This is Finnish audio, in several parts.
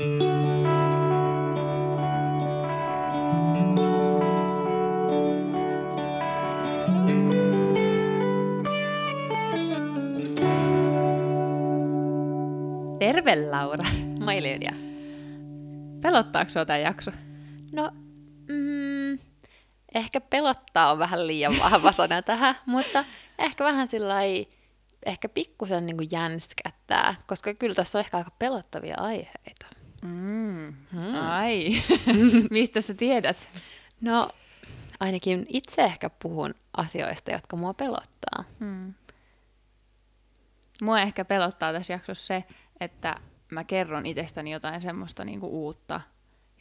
Terve Laura. Moi Lydia. Pelottaako sinua tämä jakso? No, mm, ehkä pelottaa on vähän liian vahva sana tähän, mutta ehkä vähän sillä ehkä pikkusen niin jänskättää, koska kyllä tässä on ehkä aika pelottavia aiheita. Mm. Hmm. Ai, mistä sä tiedät? No, ainakin itse ehkä puhun asioista, jotka mua pelottaa. Hmm. Mua ehkä pelottaa tässä jaksossa se, että mä kerron itsestäni jotain semmoista niinku uutta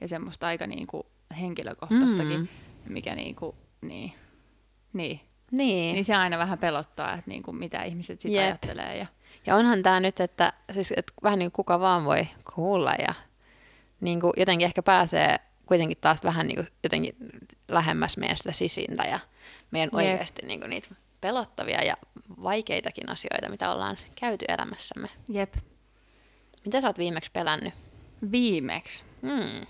ja semmoista aika niinku henkilökohtaistakin, mm. mikä niinku, niin, niin. Niin. niin se aina vähän pelottaa, että niinku, mitä ihmiset sitä ajattelee. Ja... ja onhan tämä nyt, että, siis, että vähän niin kuin kuka vaan voi kuulla ja niin kuin jotenkin ehkä pääsee kuitenkin taas vähän niin kuin jotenkin lähemmäs meidän sitä sisintä ja meidän Jep. oikeasti niin kuin niitä pelottavia ja vaikeitakin asioita, mitä ollaan käyty elämässämme. Jep. Mitä sä oot viimeksi pelännyt? Viimeksi? Hmm.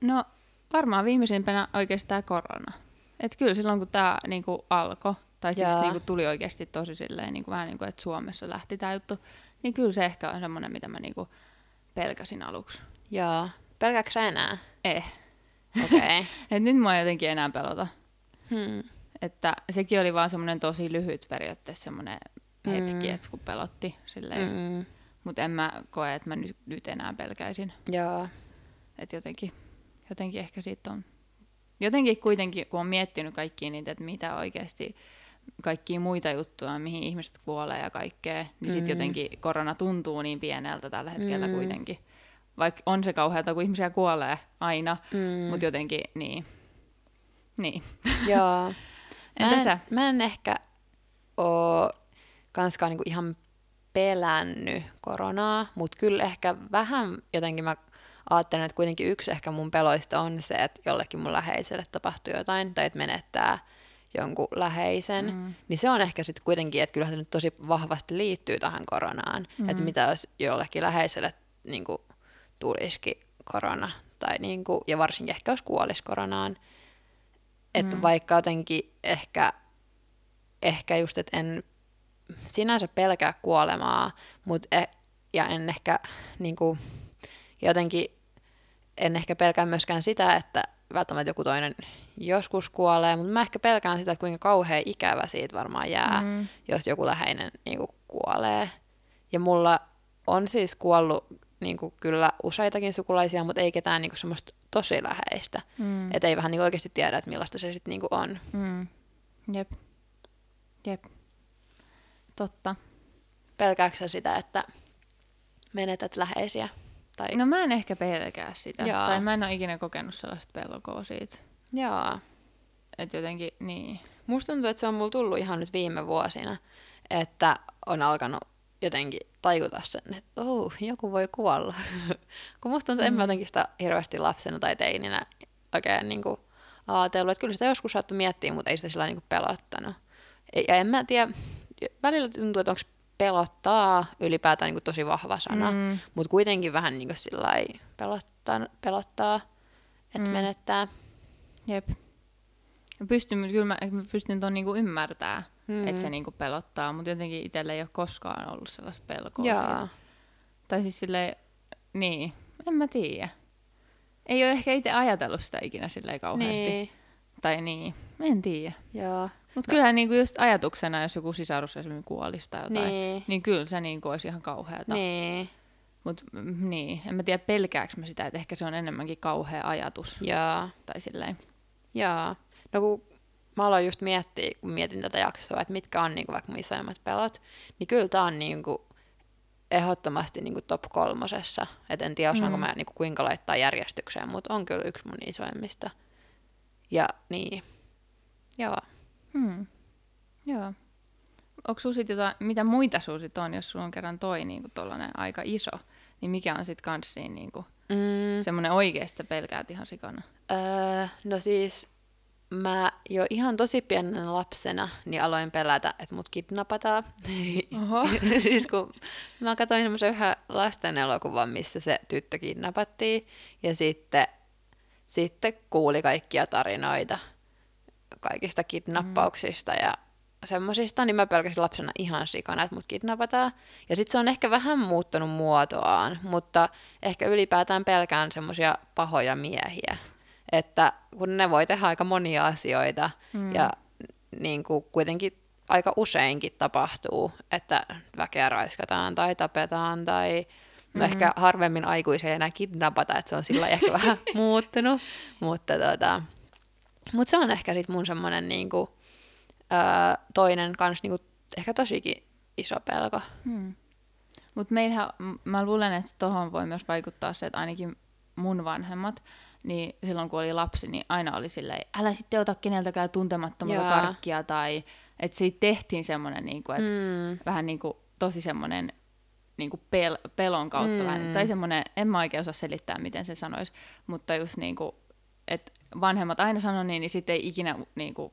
No varmaan viimeisimpänä oikeastaan korona. Et kyllä silloin kun tämä niinku alkoi, tai siis niinku tuli oikeasti tosi silleen, niinku, vähän niin kuin, että Suomessa lähti tämä juttu, niin kyllä se ehkä on semmoinen, mitä mä niinku pelkäsin aluksi. Joo. Pelkääkö sä enää? Eh. Okei. Okay. Nyt mua ei jotenkin enää pelota. Hmm. Että sekin oli vaan semmoinen tosi lyhyt periaatteessa semmoinen hetki, mm. että kun pelotti silleen. Mm. Mutta en mä koe, että mä nyt, nyt enää pelkäisin. Joo. Että jotenkin, jotenkin ehkä siitä on... Jotenkin kuitenkin, kun on miettinyt kaikkia niitä, että mitä oikeasti kaikkia muita juttuja, mihin ihmiset kuolee ja kaikkea, niin sitten mm. jotenkin korona tuntuu niin pieneltä tällä hetkellä mm. kuitenkin. Vaikka on se kauheata, kun ihmisiä kuolee aina, mm. mutta jotenkin niin. Niin. Joo. Entä mä en, sä? Mä en ehkä ole kanskaan niinku ihan pelännyt koronaa, mutta kyllä ehkä vähän jotenkin mä ajattelen, että kuitenkin yksi ehkä mun peloista on se, että jollekin mun läheiselle tapahtuu jotain tai että menettää jonkun läheisen, mm. niin se on ehkä sitten kuitenkin, että kyllähän se nyt tosi vahvasti liittyy tähän koronaan, mm. että mitä jos jollekin läheiselle niin kuin, tulisikin korona, tai niin kuin, ja varsinkin ehkä jos kuolisi koronaan, että mm. vaikka jotenkin ehkä, ehkä just, että en sinänsä pelkää kuolemaa, mutta e- ja en ehkä niin kuin, jotenkin en ehkä pelkää myöskään sitä, että välttämättä joku toinen joskus kuolee, mutta mä ehkä pelkään sitä, että kuinka kauhean ikävä siitä varmaan jää, mm. jos joku läheinen niin kuin, kuolee. Ja mulla on siis kuollut niin kuin, kyllä useitakin sukulaisia, mutta ei ketään niin kuin, semmoista tosi läheistä. Mm. Että ei vähän niin oikeasti tiedä, että millaista se sitten niin on. Mm. Jep. Jep. Totta. Pelkääksä sitä, että menetät läheisiä? Tai... No mä en ehkä pelkää sitä. Jaa. Tai mä en ole ikinä kokenut sellaista pelkoa siitä. Joo. Että jotenkin, niin. Musta tuntuu, että se on mulla tullut ihan nyt viime vuosina, että on alkanut jotenkin tajuta sen, että oh, joku voi kuolla. Kun musta tuntuu, että mm. en mä mm. jotenkin sitä hirveästi lapsena tai teininä oikein niin kuin ajatellut, että kyllä sitä joskus saattoi miettiä, mutta ei sitä sillä niin pelottanut. Ja en mä tiedä, välillä tuntuu, että onko pelottaa ylipäätään niin kuin tosi vahva sana, mm. mutta kuitenkin vähän niin kuin sillä pelottaa, pelottaa, että mm. menettää. Jep. pystyn, kyllä mä, mä pystyn ton niinku ymmärtää, mm. että se niinku pelottaa, mutta jotenkin itsellä ei ole koskaan ollut sellaista pelkoa siitä. Tai siis silleen, niin, en mä tiedä. Ei ole ehkä itse ajatellut sitä ikinä silleen kauheasti. Niin. Tai niin, en tiedä. Joo. Mutta no. kyllähän niinku just ajatuksena, jos joku sisarus esimerkiksi kuolisi tai jotain, niin, niin kyllä se niinku olisi ihan kauheata. Niin. Mutta mm, niin, en mä tiedä pelkääkö mä sitä, että ehkä se on enemmänkin kauhea ajatus. Joo. Tai silleen. Joo. No kun mä aloin just miettiä, kun mietin tätä jaksoa, että mitkä on niinku vaikka mun isoimmat pelot, niin kyllä tää on niinku ehdottomasti niinku top kolmosessa. Et en tiedä, osaanko mm. mä niinku kuinka laittaa järjestykseen, mutta on kyllä yksi mun isoimmista. Ja niin, joo. Hmm. Joo. Onko sit jotain, mitä muita sulla sit on, jos sulla on kerran toi niinku aika iso, niin mikä on sitten kans niin kuin, mm. semmoinen oikeasti pelkäät ihan sikana? Öö, no siis mä jo ihan tosi pienenä lapsena niin aloin pelätä, että mut kidnapataan. Oho. siis kun mä katsoin semmoisen yhden lasten elokuvan, missä se tyttö kidnappattiin. Ja sitten, sitten kuuli kaikkia tarinoita kaikista kidnappauksista ja semmosista, niin mä pelkäsin lapsena ihan sikana, että mut kidnapataan. Ja sitten se on ehkä vähän muuttanut muotoaan, mutta ehkä ylipäätään pelkään semmosia pahoja miehiä. Että kun ne voi tehdä aika monia asioita mm. ja niin kuin kuitenkin aika useinkin tapahtuu, että väkeä raiskataan tai tapetaan tai No mm-hmm. ehkä harvemmin aikuisia enää kidnapata, että se on sillä ehkä vähän muuttunut. Mutta tota, mut se on ehkä sit mun semmonen niinku, öö, toinen kans niinku, ehkä tosikin iso pelko. Hmm. Mutta meillähän, mä luulen, että tuohon voi myös vaikuttaa se, että ainakin mun vanhemmat, niin silloin kun oli lapsi, niin aina oli silleen, älä sitten ota keneltäkään tuntemattomalta Jaa. karkkia, tai että siitä tehtiin semmoinen, niin kuin, että mm. vähän niin kuin, tosi semmoinen niin kuin pel- pelon kautta mm. vähän, tai semmoinen, en mä oikein osaa selittää, miten se sanoisi, mutta just niin kuin, että vanhemmat aina sanoi niin, niin sitten ei ikinä niin kuin,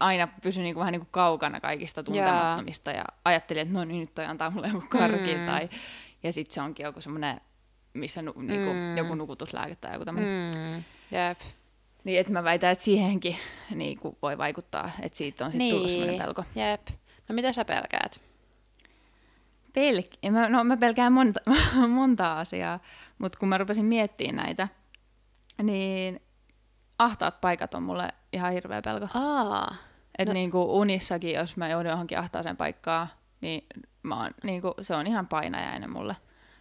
aina pysy niin kuin, vähän niin kuin kaukana kaikista tuntemattomista ja, ja ajatteli, että no niin, nyt toi antaa mulle joku karkin, mm. tai, ja sitten se onkin joku semmoinen missä nu, mm. niinku, joku nukutuslääke tai joku tämmöinen. Mm. Jep. Niin, että mä väitän, että siihenkin niinku, voi vaikuttaa, että siitä on sitten niin. tullut semmoinen pelko. Jep. No mitä sä pelkäät? Pelk- mä, no, mä pelkään monta, monta asiaa, mutta kun mä rupesin miettimään näitä, niin ahtaat paikat on mulle ihan hirveä pelko. Aa. Et no. niinku unissakin, jos mä joudun johonkin ahtaaseen paikkaan, niin mä oon, niinku, se on ihan painajainen mulle.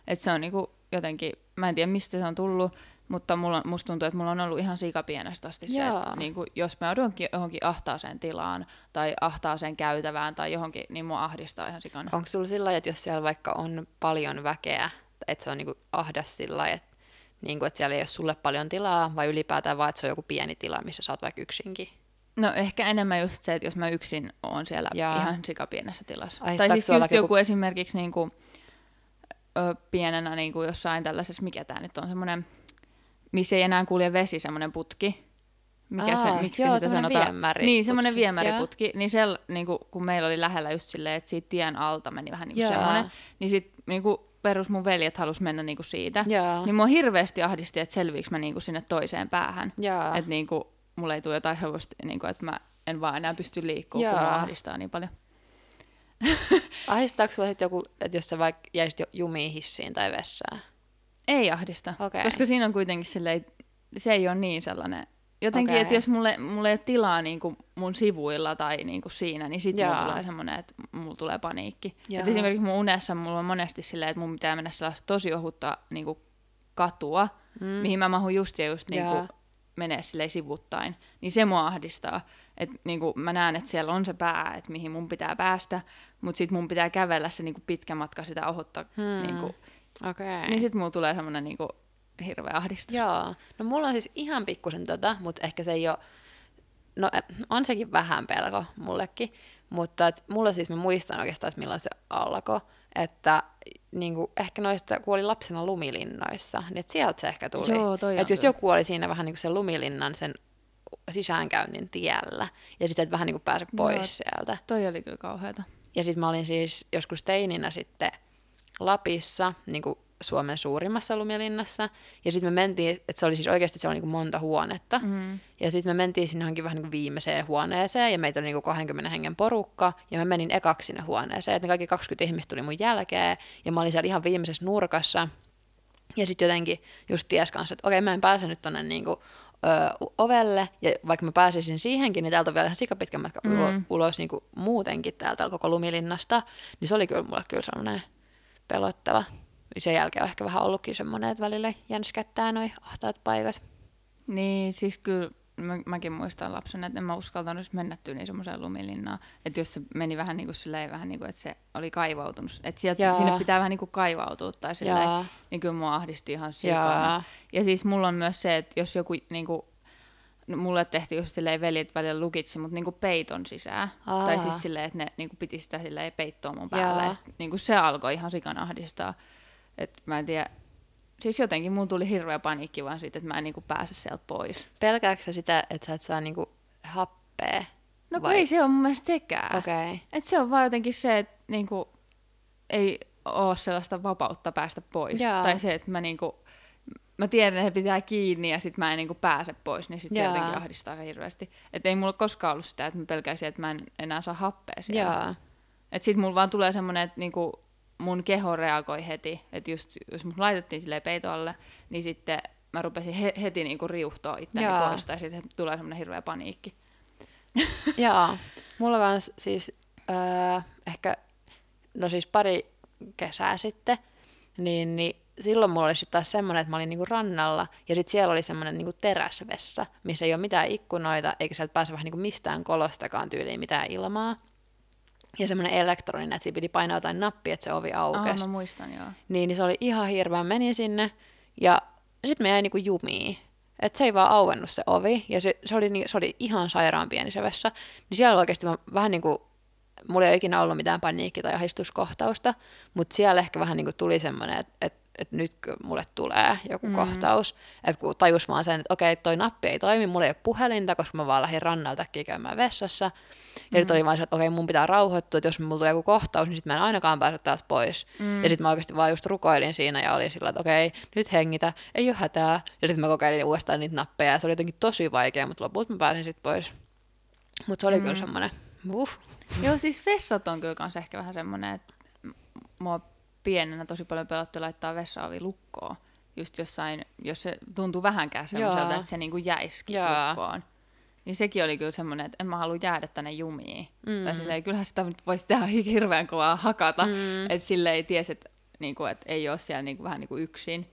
Et se on niinku jotenkin, mä en tiedä mistä se on tullut, mutta mulla, musta tuntuu, että mulla on ollut ihan pienestä asti se, että niin kuin, jos mä joudun johonkin ahtaaseen tilaan tai ahtaaseen käytävään tai johonkin, niin mua ahdistaa ihan sikana. Onko sulla sillä että jos siellä vaikka on paljon väkeä, että se on niin kuin ahdas sillä että, niin kuin, että siellä ei ole sulle paljon tilaa vai ylipäätään vaan, että se on joku pieni tila, missä sä oot vaikka yksinkin? No ehkä enemmän just se, että jos mä yksin oon siellä Jaa. ihan pienessä tilassa. Ai, tai siis just joku, joku esimerkiksi niin kuin, ö, pienenä niin kuin jossain tällaisessa, mikä tämä nyt on, semmoinen, missä ei enää kulje vesi, semmoinen putki. Mikä Aa, se, miksi joo, sitä sanotaan? Viemäri niin, semmoinen viemäriputki. Niin siellä, niin kuin, kun meillä oli lähellä just silleen, että siitä tien alta meni vähän niin kuin semmoinen, niin sitten niin kuin perus mun veljet halus mennä niin kuin siitä. Jaa. Niin mua hirveästi ahdisti, että selviiks mä niin kuin sinne toiseen päähän. Että niin kuin, mulla ei tule jotain hevosta, niin kuin, että mä en vaan enää pysty liikkumaan, kun mua ahdistaa niin paljon. Ahdistaako sinua joku, että jos sä vaikka jäisit jumiin hissiin tai vessaan? Ei ahdista, okay. koska siinä on kuitenkin silleen, se ei ole niin sellainen, jotenkin, okay. että jos mulle, mulle ei ole tilaa niin kuin mun sivuilla tai niin kuin siinä, niin sitten mulla tulee semmoinen, että mulla tulee paniikki. Et esimerkiksi mun unessa mulla on monesti silleen, että mun pitää mennä sellaista tosi ohutta niin kuin katua, mm. mihin mä mahun just ja just niin kuin menee silleen sivuttain, niin se mua ahdistaa. Et niinku, mä näen, että siellä on se pää, että mihin mun pitää päästä, mutta sitten mun pitää kävellä se niinku, pitkä matka sitä ohutta. Hmm. Niinku, okay. Niin sitten mulla tulee semmoinen niinku, hirveä ahdistus. Joo. No mulla on siis ihan pikkusen tota, mutta ehkä se ei ole... No on sekin vähän pelko mullekin, mutta et, mulla siis mä muistan oikeastaan, että milloin se alkoi, että niin kuin, ehkä noista, kun oli lapsena lumilinnoissa, niin sieltä se ehkä tuli. Joo, toi että jos joku oli siinä vähän niin kuin sen lumilinnan sen sisäänkäynnin tiellä, ja sitten et vähän niin kuin pääse pois Joo, sieltä. Toi oli kyllä kauheata. Ja sitten mä olin siis joskus teininä sitten Lapissa, niin kuin Suomen suurimmassa lumilinnassa. Ja sitten me mentiin, että se oli siis oikeasti se oli niin monta huonetta. Mm. Ja sitten me mentiin sinne johonkin vähän niin kuin viimeiseen huoneeseen, ja meitä oli niin kuin 20 hengen porukka, ja mä menin ekaksi sinne huoneeseen. Että ne kaikki 20 ihmistä tuli mun jälkeen, ja mä olin siellä ihan viimeisessä nurkassa. Ja sitten jotenkin just ties kanssa, että okei, mä en pääse nyt tonne niin kuin ö, ovelle, ja vaikka mä pääsisin siihenkin, niin täältä on vielä ihan sikapitkä matka mm. ulos, ulos niin kuin muutenkin täältä koko lumilinnasta, niin se oli kyllä mulle kyllä sellainen pelottava sen jälkeen on ehkä vähän ollutkin semmoinen, että välillä jänskättää noin ahtaat paikat. Niin, siis kyllä mä, mäkin muistan lapsena, että en mä uskaltanut mennä tyyliin semmoiseen lumilinnaan. Että jos se meni vähän niin kuin silleen, vähän niin kuin, että se oli kaivautunut. Että sieltä, sinne pitää vähän niin kuin kaivautua tai silleen, niin kyllä mua ahdisti ihan sikana. Ja siis mulla on myös se, että jos joku niin kuin, no, mulle tehtiin just silleen veljet välillä lukitsi, mutta niinku peiton sisään. Aa. Tai siis silleen, että ne niinku piti sitä silleen peittoa mun päälle. Ja sit, niinku se alkoi ihan sikana ahdistaa. Et mä en tiedä, siis jotenkin mun tuli hirveä paniikki vaan siitä, että mä en niinku pääse sieltä pois. Pelkääksä sitä, että sä et saa niinku happea? No Vai- ei se ole mun mielestä sekään. Okay. Et se on vaan jotenkin se, että niinku, ei ole sellaista vapautta päästä pois. Jaa. Tai se, että mä, niinku, mä tiedän, että he pitää kiinni ja sitten mä en niinku pääse pois, niin sit se jotenkin ahdistaa hirveästi. Että ei mulla koskaan ollut sitä, että mä pelkäisin, että mä en enää saa happea siellä. Jaa. Et sit mulla vaan tulee semmoinen, että niinku mun keho reagoi heti. Että just jos mut laitettiin silleen peitoalle, niin sitten mä rupesin he- heti niinku riuhtoa itteni Jaa. pois. Tai sitten tulee semmoinen hirveä paniikki. Jaa, mulla kans siis öö, ehkä, no siis pari kesää sitten, niin, niin silloin mulla oli sitten taas semmoinen, että mä olin niinku rannalla ja sitten siellä oli semmoinen niinku teräsvessa, missä ei ole mitään ikkunoita eikä sieltä pääse vähän niinku mistään kolostakaan tyyliin mitään ilmaa. Ja semmoinen elektroninen, että siinä piti painaa jotain nappia, että se ovi Ah, aukesi. mä muistan, joo. Niin, niin se oli ihan hirveä. Menin sinne ja sitten me jäi niinku jumiin. Että se ei vaan auennut se ovi ja se, se, oli, se oli ihan sairaan pieni se vessa. Niin siellä oikeasti mä vähän niin kuin, mulla ei ole ikinä ollut mitään paniikki- tai ahdistuskohtausta, mutta siellä ehkä vähän niin kuin tuli semmoinen, että et, et nytkö mulle tulee joku mm. kohtaus. Että kun tajus vaan sen, että okei, toi nappi ei toimi, mulla ei ole puhelinta, koska mä vaan lähdin rannalta käymään vessassa. Ja nyt oli vaan se, että okei, mun pitää rauhoittua, että jos mulla tulee joku kohtaus, niin sit mä en ainakaan pääse täältä pois. Mm. Ja sitten mä oikeasti vaan just rukoilin siinä ja olin sillä, että okei, nyt hengitä, ei ole hätää. Ja sitten mä kokeilin uudestaan niitä nappeja ja se oli jotenkin tosi vaikea, mutta lopulta mä pääsin sitten pois. Mutta se oli mm. kyllä semmoinen, uff. Joo, siis vessat on kyllä kans ehkä vähän semmoinen, että mua pienenä tosi paljon pelotti laittaa vessaovi lukkoon. Just jossain, jos se tuntuu vähänkään semmoiselta, Joo. että se niinku jäisikin Joo. lukkoon. Niin sekin oli kyllä semmoinen, että en mä halua jäädä tänne jumiin. Mm. Tai silleen, kyllähän sitä nyt voisi tehdä hirveän kovaa hakata. Mm. Että sille ei tiesi, että niinku, et ei ole siellä niinku, vähän niinku yksin.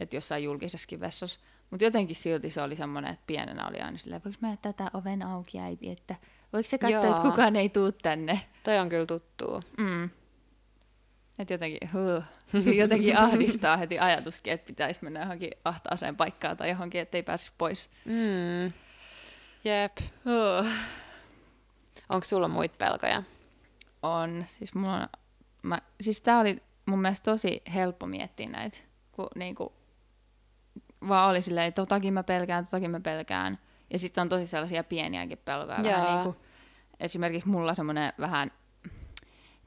Että jossain julkisessakin vessassa. Mutta jotenkin silti se oli semmoinen, että pienenä oli aina silleen, voiko mä tätä oven auki äiti, että voiko se katsoa, että kukaan ei tuu tänne. Toi on kyllä tuttuu. Mm. Et jotenkin, huh, jotenkin ahdistaa heti ajatuskin, että pitäisi mennä johonkin ahtaaseen paikkaan tai johonkin, ettei pääsisi pois. Mm. Jep. Huh. Onko sulla muita pelkoja? On, siis mulla on, mä, siis tää oli mun mielestä tosi helppo miettiä näitä, kun niinku, vaan oli silleen, että totakin mä pelkään, totakin mä pelkään. Ja sitten on tosi sellaisia pieniäkin pelkoja. Vähän niinku, esimerkiksi mulla semmoinen vähän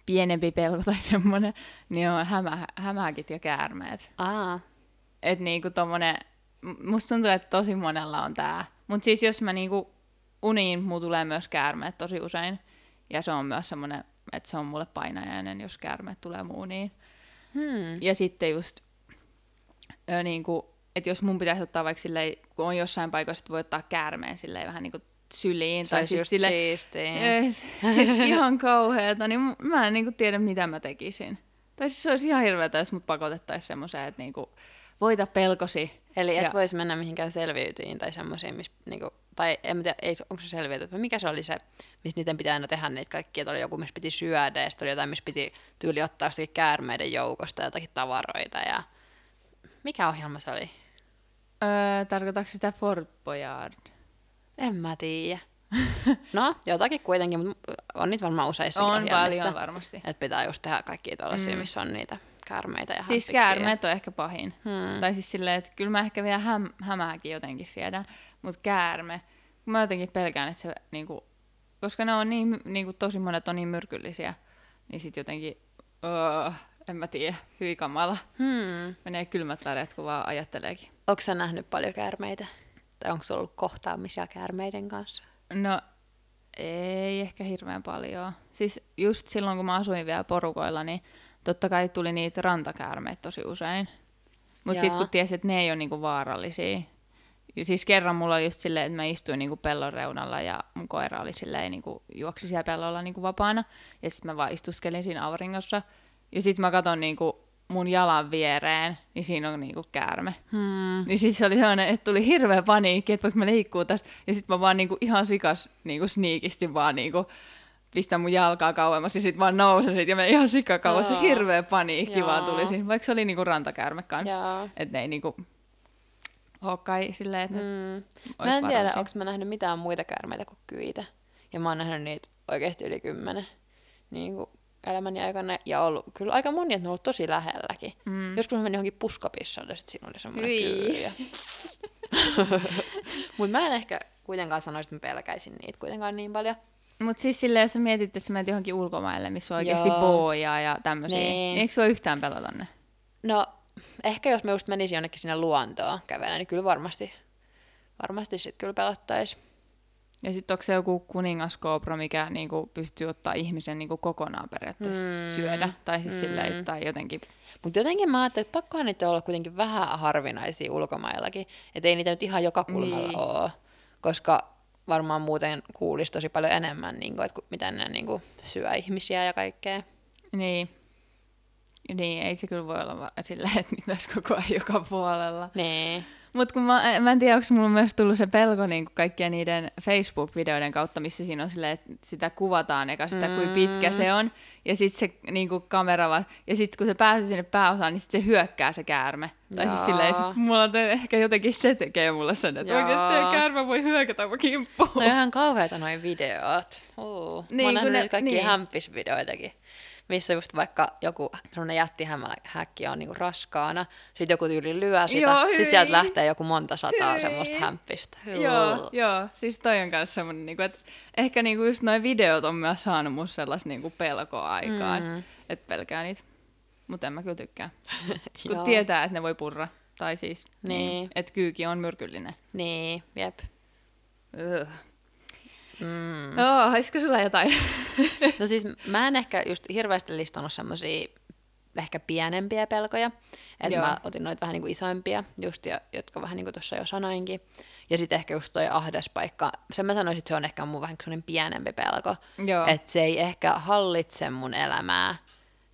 pienempi pelko tai semmoinen, niin on hämä, hämähäkit ja käärmeet. Aa. Et niinku tommonen, m- musta tuntuu, että tosi monella on tää. Mut siis jos mä niinku uniin, mulla tulee myös käärmeet tosi usein. Ja se on myös semmonen, että se on mulle painajainen, jos käärmeet tulee mun uniin. Hmm. Ja sitten just, ö, niinku, että jos mun pitäisi ottaa vaikka silleen, kun on jossain paikoissa, että voi ottaa käärmeen silleen vähän niinku syliin. Se just silleen, siistiä. Ei, siis ihan kauheeta, niin mä en niinku tiedä, mitä mä tekisin. Tai siis se olisi ihan hirveätä, jos mut pakotettaisiin semmoiseen, että niinku, voita pelkosi. Eli et Ja- voisi mennä mihinkään selviytyihin tai semmoisiin, missä niinku, tai en mä tiedä, ei, onko se selviytyt, vai mikä se oli se, missä niiden pitää aina tehdä niitä kaikkia, että oli joku, missä piti syödä, ja sitten oli jotain, missä piti tyyli ottaa jostakin käärmeiden joukosta jotakin tavaroita, ja mikä ohjelma se oli? Öö, tarkoitatko sitä Fort Boyard? En mä tiedä. No, jotakin kuitenkin, mutta on niitä varmaan useissa On ohjelmissa. paljon varmasti. Että pitää just tehdä kaikkia tuollaisia, Mm. missä on niitä käärmeitä ja Siis käärmeet on ehkä pahin. Hmm. Tai siis silleen, että kyllä mä ehkä vielä häm, hämääkin jotenkin siedän, mutta käärme, mä jotenkin pelkään, että se niinku, koska ne on niin, niinku, tosi monet on niin myrkyllisiä, niin sit jotenkin, öö, en mä tiedä, hyvin kamala. Hmm. Menee kylmät väreet, kun vaan ajatteleekin. Onko sä nähnyt paljon käärmeitä? Tai onko sulla ollut kohtaamisia käärmeiden kanssa? No, ei ehkä hirveän paljon. Siis just silloin, kun mä asuin vielä porukoilla, niin totta kai tuli niitä rantakäärmeitä tosi usein. Mutta sitten kun tiesi, että ne ei ole niinku vaarallisia. Ja siis kerran mulla oli just silleen, että mä istuin niinku pellon reunalla ja mun koira oli silleen, niinku, juoksi siellä pellolla niinku vapaana. Ja sitten mä vaan istuskelin siinä auringossa. Ja sitten mä katon niinku mun jalan viereen, niin siinä on niinku käärme. Hmm. Niin siis se oli sellainen, että tuli hirveä paniikki, että voiko mä liikkuu tässä. Ja sitten mä vaan niinku ihan sikas niinku sniikisti vaan niinku pistän mun jalkaa kauemmas ja sitten vaan nousin sit ja mä ihan sikakauas. Joo. hirveä paniikki Joo. vaan tuli siinä, vaikka se oli niinku rantakäärme kanssa. Että ne ei niinku oo kai silleen, että Mm. ois Mä en tiedä, onko mä nähnyt mitään muita käärmeitä kuin kyitä. Ja mä oon nähnyt niitä oikeasti yli kymmenen niin kuin elämäni aikana. Ja ollut kyllä aika moni, että ne on ollut tosi lähelläkin. Mm. Joskus mä menin johonkin puskapissalle, ja sit siinä oli semmoinen Hyi. kyy. Ja... Mut mä en ehkä kuitenkaan sanoisi, että mä pelkäisin niitä kuitenkaan niin paljon. Mutta siis silleen, jos sä mietit, että sä menet johonkin ulkomaille, missä on oikeasti booja ja tämmöisiä, Niin. niin eikö sua yhtään pelota ne? No, ehkä jos mä just menisin jonnekin sinne luontoon kävelemään, niin kyllä varmasti, varmasti sit kyllä pelottaisi. Ja sitten onko se joku kuningaskoopra, mikä niinku pystyy ottaa ihmisen niinku kokonaan periaatteessa Mm, syödä, tai siis mm. silleen, tai jotenkin. Mutta jotenkin mä ajattelin, että pakkohan niitä olla kuitenkin vähän harvinaisia ulkomaillakin. Että ei niitä nyt ihan joka kulmalla Niin. ole. Koska varmaan muuten kuulisi tosi paljon enemmän, niin kuin, että miten ne niin kuin, syö ihmisiä ja kaikkea. Niin. Niin, ei se kyllä voi olla silleen, että niitä olisi koko ajan joka puolella. Niin. Mutta kun mä, mä en tiedä, onko mulla myös tullut se pelko niin kaikkien niiden Facebook-videoiden kautta, missä siinä on silleen, että sitä kuvataan eka sitä, mm. kuinka pitkä se on. Ja sitten se niin kuin kamera vaan, ja sitten kun se pääsee sinne pääosaan, niin sitten se hyökkää se käärme. Tai siis Jaa. silleen, mulla on ehkä jotenkin se tekee mulle sen, että Jaa. oikeasti se käärme voi hyökätä mun kimppuun. No ihan kauheita noin videot. Uh. Niin, mä oon nähnyt ne- niin. niin. hämpisvideoitakin. Missä just vaikka joku semmoinen jättihäkki on niinku raskaana, sitten joku tyyli lyö sitä, Joo, sitten hyi. sieltä lähtee joku monta sataa Hyi. semmoista hämpistä. Joo, joo, siis toi on myös semmoinen, niinku, että ehkä niinku just noin videot on myös saanut musta sellaista niinku pelkoa aikaan, mm. Että pelkää niitä. Mutta en mä kyllä tykkää. Kun tietää, että ne voi purra. Tai siis, niin. Niin. että kyyki on myrkyllinen. Niin, jep. Ugh. Mm. Oh, olisiko sulla jotain? No siis mä en ehkä just hirveästi listannut semmosia ehkä pienempiä pelkoja. Että Joo. mä otin noita vähän niinku isoimpia, just, jo, jotka vähän niinku tuossa jo sanoinkin. Ja sitten ehkä just toi ahdaspaikka. Sen mä sanoisin, että se on ehkä mun vähän semmoinen pienempi pelko. Joo. Että se ei ehkä hallitse mun elämää.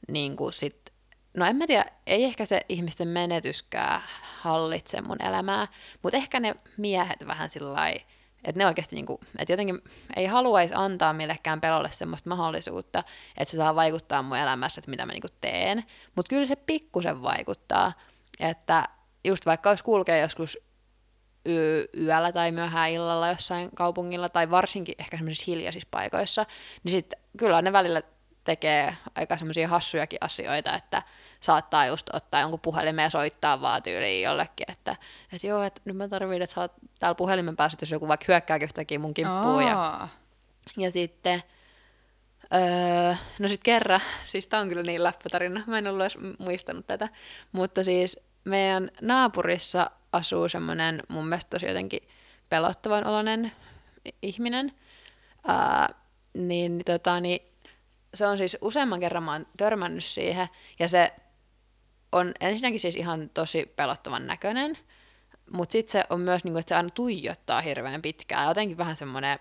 Niin kuin sit, no en mä tiedä, ei ehkä se ihmisten menetyskään hallitse mun elämää. Mutta ehkä ne miehet vähän sillä lailla, että ne oikeasti niinku, että jotenkin ei haluaisi antaa millekään pelolle semmoista mahdollisuutta, että se saa vaikuttaa mun elämässä, että mitä mä niinku teen. Mutta kyllä se pikkusen vaikuttaa, että just vaikka jos kulkee joskus yö, yöllä tai myöhään illalla jossain kaupungilla tai varsinkin ehkä semmoisissa hiljaisissa paikoissa, niin sitten kyllä ne välillä tekee aika semmoisia hassujakin asioita, että saattaa just ottaa jonkun puhelimen ja soittaa vaan tyyliin jollekin, että, että joo, että nyt mä tarvitsen, että sä oot täällä puhelimen päässä, jos joku vaikka hyökkääkin yhtäkkiä mun kimppuun. Ja, ja sitten, öö, no sitten kerran, siis tää on kyllä niin läppätarina, mä en ollut edes muistanut tätä, mutta siis meidän naapurissa asuu semmoinen mun mielestä tosi jotenkin pelottavan oloinen ihminen, Ää, niin, tota, niin se on siis useamman kerran mä oon törmännyt siihen, ja se on ensinnäkin siis ihan tosi pelottavan näköinen, mutta sitten se on myös, niinku, että se aina tuijottaa hirveän pitkään, jotenkin vähän semmoinen,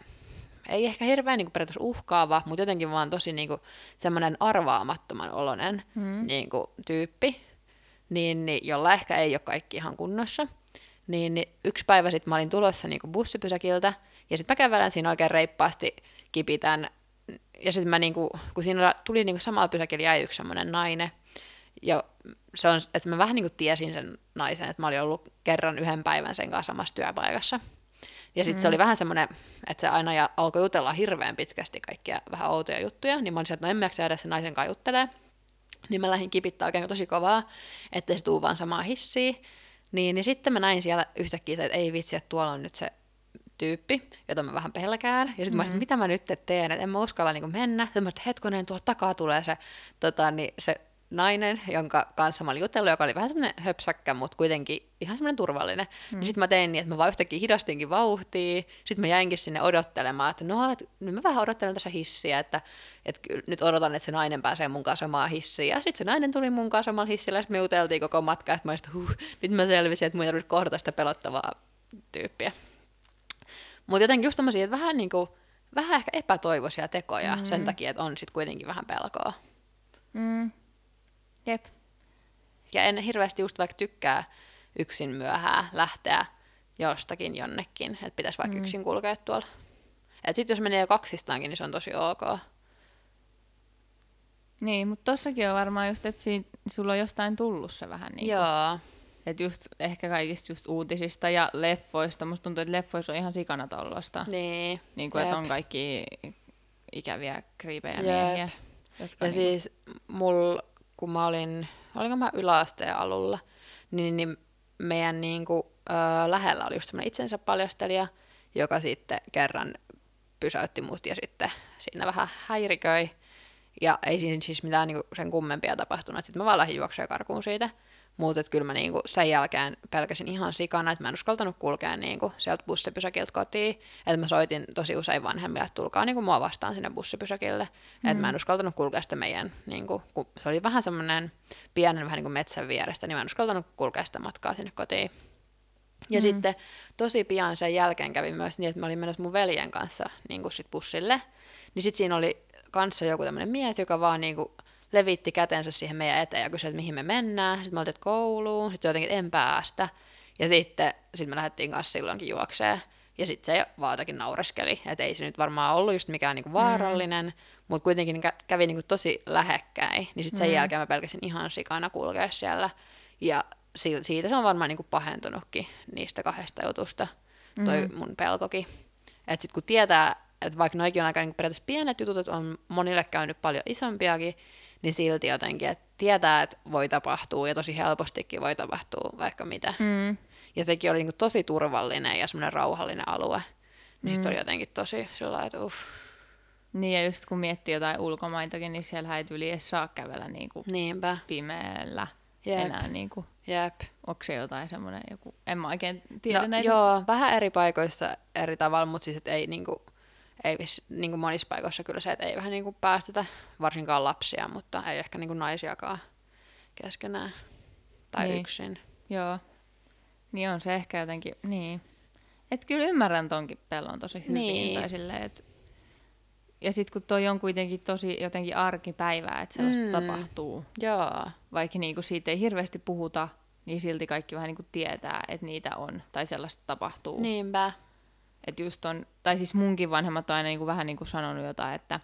ei ehkä hirveän niinku, periaatteessa uhkaava, mutta jotenkin vaan tosi niinku, semmoinen arvaamattoman oloinen Mm. niinku, tyyppi, niin, niin, jolla ehkä ei ole kaikki ihan kunnossa. Niin, niin yksi päivä sitten mä olin tulossa niinku bussipysäkiltä, ja sitten mä kävelen siinä oikein reippaasti kipitän, ja sitten mä niinku, kun siinä tuli niinku samalla pysäkillä jäi yksi semmoinen nainen, ja se on, että mä vähän niinku tiesin sen naisen, että mä olin ollut kerran yhden päivän sen kanssa samassa työpaikassa. Ja sitten mm. se oli vähän semmoinen, että se aina ja alkoi jutella hirveän pitkästi kaikkia vähän outoja juttuja, niin mä olin sieltä, että no en mä jäädä sen naisen kanssa juttelee. Niin mä lähdin kipittää oikein tosi kovaa, ettei se tuu vaan samaa hissiä. Niin, niin sitten mä näin siellä yhtäkkiä, että ei vitsi, että tuolla on nyt se tyyppi, jota mä vähän pelkään. Ja sitten mm-hmm. mä olisin, että mitä mä nyt teen, että en mä uskalla niin mennä. Sitten mä olisin, että hetkonen, tuolta takaa tulee se, tota, niin se nainen, jonka kanssa mä olin jutellut, joka oli vähän semmoinen höpsäkkä, mutta kuitenkin ihan semmoinen turvallinen. Mm. Niin sitten mä tein niin, että mä vaan yhtäkkiä hidastinkin vauhtia, sitten mä jäinkin sinne odottelemaan, että no, et, nyt mä vähän odottelen tässä hissiä, että et, ky- nyt odotan, että se nainen pääsee mun kanssa samaan hissiin. Ja sitten se nainen tuli mun kanssa samalla hissillä, ja sitten me juteltiin koko matka, ja mä olin, että huh, nyt mä selvisin, että mun ei tarvitse kohdata sitä pelottavaa tyyppiä. Mutta jotenkin just tämmöisiä, että vähän niinku, vähän ehkä epätoivoisia tekoja mm. sen takia, että on sitten kuitenkin vähän pelkoa. Mm. Jep. Ja en hirveästi just vaikka tykkää yksin myöhään lähteä jostakin jonnekin, että pitäisi vaikka mm. yksin kulkea tuolla. Et sit jos menee jo kaksistaankin, niin se on tosi ok. Niin, mutta tossakin on varmaan just, että siinä, sulla on jostain tullut se vähän niin. Joo. Että just ehkä kaikista just uutisista ja leffoista. Musta tuntuu, että leffoissa on ihan sikana tollosta. Niin. Niin kuin, että on kaikki ikäviä kriipejä Jep. miehiä. Jotka Ja niinku- siis mul, kun mä olin, olinko mä yläasteen alulla, niin, niin meidän niinku, ö, lähellä oli just semmoinen itsensä paljastelija, joka sitten kerran pysäytti mut ja sitten siinä vähän häiriköi. Ja ei siinä siis mitään niinku sen kummempia tapahtunut. Sitten mä vaan lähdin juoksemaan karkuun siitä. Mutta kyllä mä niinku sen jälkeen pelkäsin ihan sikana, että mä en uskaltanut kulkea niinku sieltä bussipysäkiltä kotiin. Että mä soitin tosi usein vanhemmille, että tulkaa niinku mua vastaan sinne bussipysäkille. Mm. Että mä en uskaltanut kulkea sitä meidän, niinku, kun se oli vähän semmoinen pienen vähän niinku metsän vierestä, niin mä en uskaltanut kulkea sitä matkaa sinne kotiin. Ja mm. sitten tosi pian sen jälkeen kävi myös niin, että mä olin menossa mun veljen kanssa niin sit bussille. Niin sitten siinä oli kanssa joku tämmöinen mies, joka vaan niin kuin levitti kätensä siihen meidän eteen ja kysyi, että mihin me mennään. Sitten me oltiin, että kouluun. Sitten jotenkin, että en päästä. Ja sitten sit me lähdettiin kanssa silloinkin juokseen. Ja sitten se vaan jotenkin naureskeli, että ei se nyt varmaan ollut just mikään niinku vaarallinen, mm. mutta kuitenkin kävi niinku tosi lähekkäin. Niin sitten sen mm. jälkeen mä pelkäsin ihan sikana kulkea siellä. Ja siitä se on varmaan niinku pahentunutkin niistä kahdesta jutusta, toi mm. mun pelkokin. Että sitten kun tietää, että vaikka noikin on aika niinku periaatteessa pienet jutut, että on monille käynyt paljon isompiakin, niin silti jotenkin, että tietää, että voi tapahtua ja tosi helpostikin voi tapahtua vaikka mitä. Mm. Ja sekin oli niin kuin tosi turvallinen ja semmoinen rauhallinen alue. Niin mm. sitten oli jotenkin tosi sellainen, että uff. Niin ja just kun miettii jotain ulkomaitakin, niin siellä ei yli edes saa kävellä niin kuin Niinpä. pimeällä Jep. enää. Niin kuin. Jep. Onko se jotain semmoinen joku, en mä oikein tiedä no, näitä. Joo, vähän eri paikoissa eri tavalla, mutta siis et ei niin kuin, ei niin kuin monissa paikoissa kyllä se, että ei vähän niin kuin päästetä varsinkaan lapsia, mutta ei ehkä niin kuin naisiakaan keskenään tai niin. yksin. Joo, niin on se ehkä jotenkin, niin. Että kyllä ymmärrän tonkin pelon tosi hyvin. Niin. Tai silleen, että ja sitten kun toi on kuitenkin tosi jotenkin arkipäivää, että sellaista mm. tapahtuu. Joo. Vaikka niinku siitä ei hirveästi puhuta, niin silti kaikki vähän niinku tietää, että niitä on. Tai sellaista tapahtuu. Niinpä. Että just on, tai siis munkin vanhemmat on aina niinku vähän niinku sanonut jotain, että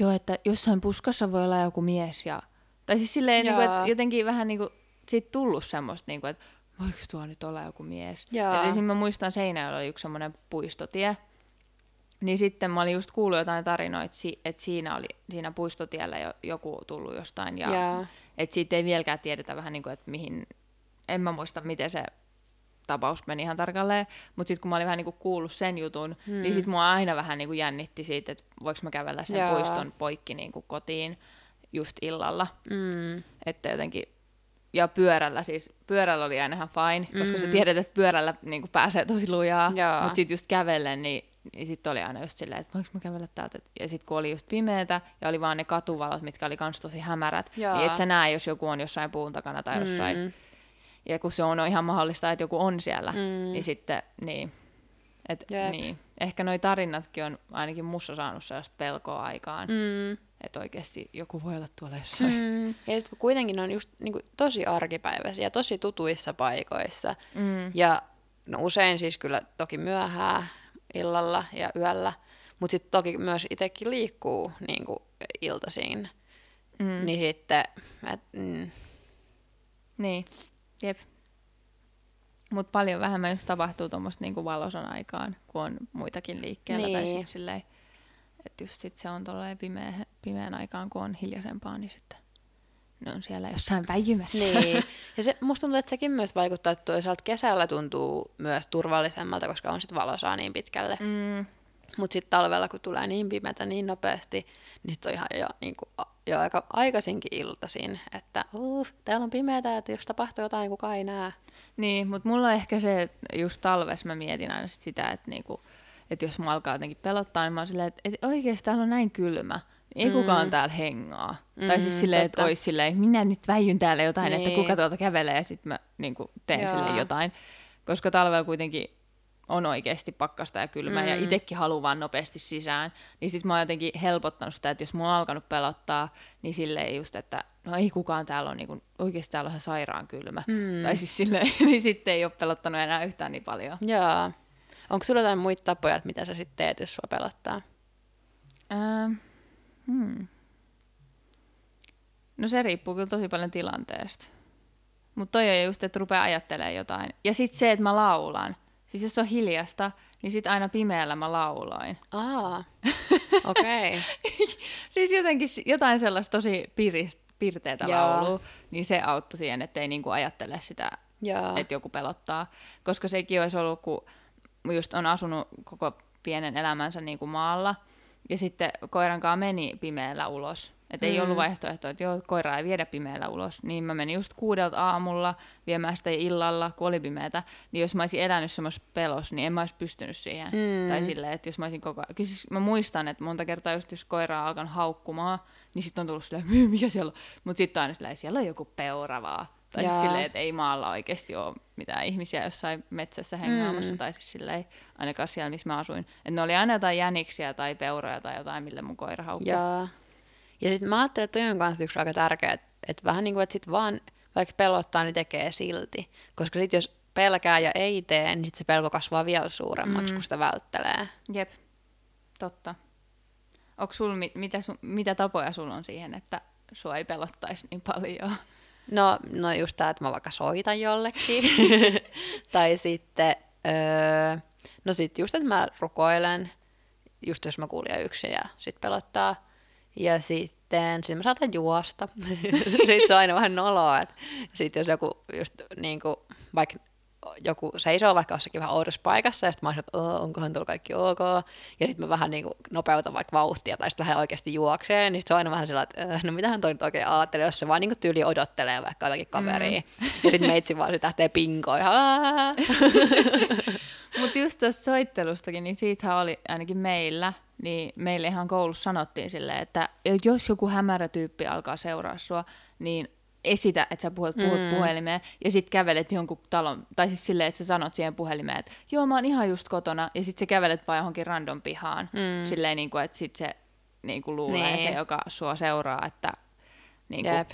joo, että jossain puskassa voi olla joku mies. Ja, tai siis silleen, niinku, että jotenkin vähän niinku, siitä tullut semmoista, niinku, että voiko tuo nyt olla joku mies. Ja esimerkiksi mä muistan Seinäjoella oli yksi semmoinen puistotie, niin sitten mä olin just kuullut jotain tarinoita, että siinä oli siinä puistotiellä jo, joku tullut jostain. Ja yeah. että siitä ei vieläkään tiedetä vähän niin kuin, että mihin, en mä muista miten se tapaus meni ihan tarkalleen, mutta sitten kun mä olin vähän niin kuin kuullut sen jutun, hmm. niin sitten mua aina vähän niin kuin jännitti siitä, että voiko mä kävellä sen yeah. puiston poikki niin kuin kotiin just illalla. Mm. Että jotenkin ja pyörällä siis, pyörällä oli aina ihan fine, koska mm. sä tiedät, että pyörällä niin kuin pääsee tosi lujaa, mutta sitten just kävellen, niin niin sitten oli aina just silleen, että voiko mä kävellä täältä. Ja sitten kun oli just pimeätä ja oli vaan ne katuvalot, mitkä oli kans tosi hämärät, Jaa. niin et sä näe, jos joku on jossain puun takana tai jossain. Mm. Ja kun se on ihan mahdollista, että joku on siellä, mm. niin sitten, niin. Et, niin. Ehkä noi tarinatkin on ainakin mussa saanut sellaista pelkoa aikaan. Mm. Että oikeasti joku voi olla tuolla jossain. Mm. Ja kun kuitenkin on just niin kuin, tosi arkipäiväisiä ja tosi tutuissa paikoissa. Mm. Ja no, usein siis kyllä toki myöhää, illalla ja yöllä, mutta sitten toki myös itsekin liikkuu niin kuin iltasiin. Mm. Niin sitten, et, mm. Niin, jep. Mutta paljon vähemmän just tapahtuu tuommoista niinku valosan aikaan, kun on muitakin liikkeellä. Niin. Tai sitten silleen, että just sit se on tolleen pimeä, pimeän aikaan, kun on hiljaisempaa, niin sitten ne on siellä jossain väijymässä. Niin. Ja se, musta tuntuu, että sekin myös vaikuttaa, että toisaalta kesällä tuntuu myös turvallisemmalta, koska on sitten valosaa niin pitkälle. Mm. Mutta sitten talvella, kun tulee niin pimeätä niin nopeasti, niin sitten on ihan jo, niin kuin, jo aika aikaisinkin iltaisin, että uh, täällä on pimeätä, että jos tapahtuu jotain, niin kukaan ei näe. Niin, mutta mulla on ehkä se, että just talvessa mä mietin aina sit sitä, että, niinku, että jos mua alkaa jotenkin pelottaa, niin mä oon silleen, että, että oikeasti täällä on näin kylmä ei mm. kukaan täällä hengaa. Mm, tai siis mm, silleen, että olisi silleen, minä nyt väijyn täällä jotain, niin. että kuka tuolta kävelee ja sitten mä niin kuin, teen Joo. sille jotain. Koska talvella kuitenkin on oikeasti pakkasta ja kylmää mm. ja itsekin haluan vaan nopeasti sisään, niin sitten mä oon jotenkin helpottanut sitä, että jos mulla on alkanut pelottaa, niin silleen just, että no ei kukaan täällä on, niin oikeasti täällä on ihan sairaan kylmä. Mm. Tai siis silleen, niin sitten ei ole pelottanut enää yhtään niin paljon. Joo. Onko sulla jotain muita tapoja, mitä sä sitten teet, jos sua pelottaa? Ähm, Hmm. No se riippuu kyllä tosi paljon tilanteesta. Mutta toi on just, että rupeaa ajattelemaan jotain. Ja sitten se, että mä laulan. Siis jos on hiljasta, niin sitten aina pimeällä mä lauloin. Aa, okei. Okay. siis jotenkin jotain sellaista tosi pirist, pirteätä laulua, niin se auttoi siihen, ettei niinku ajattele sitä, Jaa. että joku pelottaa. Koska sekin olisi ollut, kun just on asunut koko pienen elämänsä niin kuin maalla, ja sitten koiran kanssa meni pimeällä ulos. Että ei Mm. ollut vaihtoehtoa, että joo, koiraa ei viedä pimeällä ulos. Niin mä menin just kuudelta aamulla viemään sitä illalla, kun oli pimeätä. Niin jos mä olisin elänyt semmoisessa pelossa, niin en mä olisi pystynyt siihen. Mm. Tai silleen, että jos mä olisin koko ajan... Kyllä siis mä muistan, että monta kertaa just jos koira on alkanut haukkumaan, niin sitten on tullut silleen, "Myy, mikä siellä on? Mutta sitten on aina silleen, siellä on joku peura vaan. Tai siis Jaa. silleen, että ei maalla oikeasti ole mitään ihmisiä jossain metsässä hengaamassa. Mm. Tai siis silleen, ainakaan siellä, missä mä asuin. Että ne oli aina jotain jäniksiä tai peuroja tai jotain, millä mun koira haukkui. Ja, ja sitten mä ajattelen, että toi on kanssa yksi aika tärkeä, että, että vähän niin kuin, että sit vaan vaikka pelottaa, niin tekee silti. Koska sitten jos pelkää ja ei tee, niin sit se pelko kasvaa vielä suuremmaksi, Mm. kun sitä välttelee. Jep, totta. Onko sul, mit- mitä, su, mitä tapoja sulla on siihen, että sua ei pelottaisi niin paljon? No, no just tämä, että mä vaikka soitan jollekin. tai sitten, öö, no sit just, että mä rukoilen, just jos mä kuulen yksin ja sit pelottaa. Ja sitten sit mä saatan juosta. sitten se on aina vähän noloa, että sit jos joku just niinku, vaikka joku seisoo vaikka jossakin vähän oudossa paikassa, ja sitten mä oon, että "Oo, onkohan tuolla kaikki ok, ja sitten mä vähän niinku nopeutan vaikka vauhtia, tai sitten lähden oikeasti juokseen, niin sit se on aina vähän sellainen, että "Öö, no mitähän toi nyt oikein ajattelee, jos se vaan niinku tyyli odottelee vaikka jotakin kaveria, mm. ja sitten meitsi vaan sit lähtee pinkoon! Mutta just tuosta soittelustakin, niin siitähän oli ainakin meillä, niin meille ihan koulussa sanottiin silleen, että jos joku hämärä tyyppi alkaa seuraa sua, niin esitä, että sä puhut, puhut mm. puhelimeen ja sitten kävelet jonkun talon, tai siis silleen, että sä sanot siihen puhelimeen, että joo mä oon ihan just kotona, ja sitten sä kävelet vaan johonkin random pihaan, mm. silleen niin kuin, että sit se niin kuin luulee Niin. se, joka sua seuraa, että niin kuin, Jep.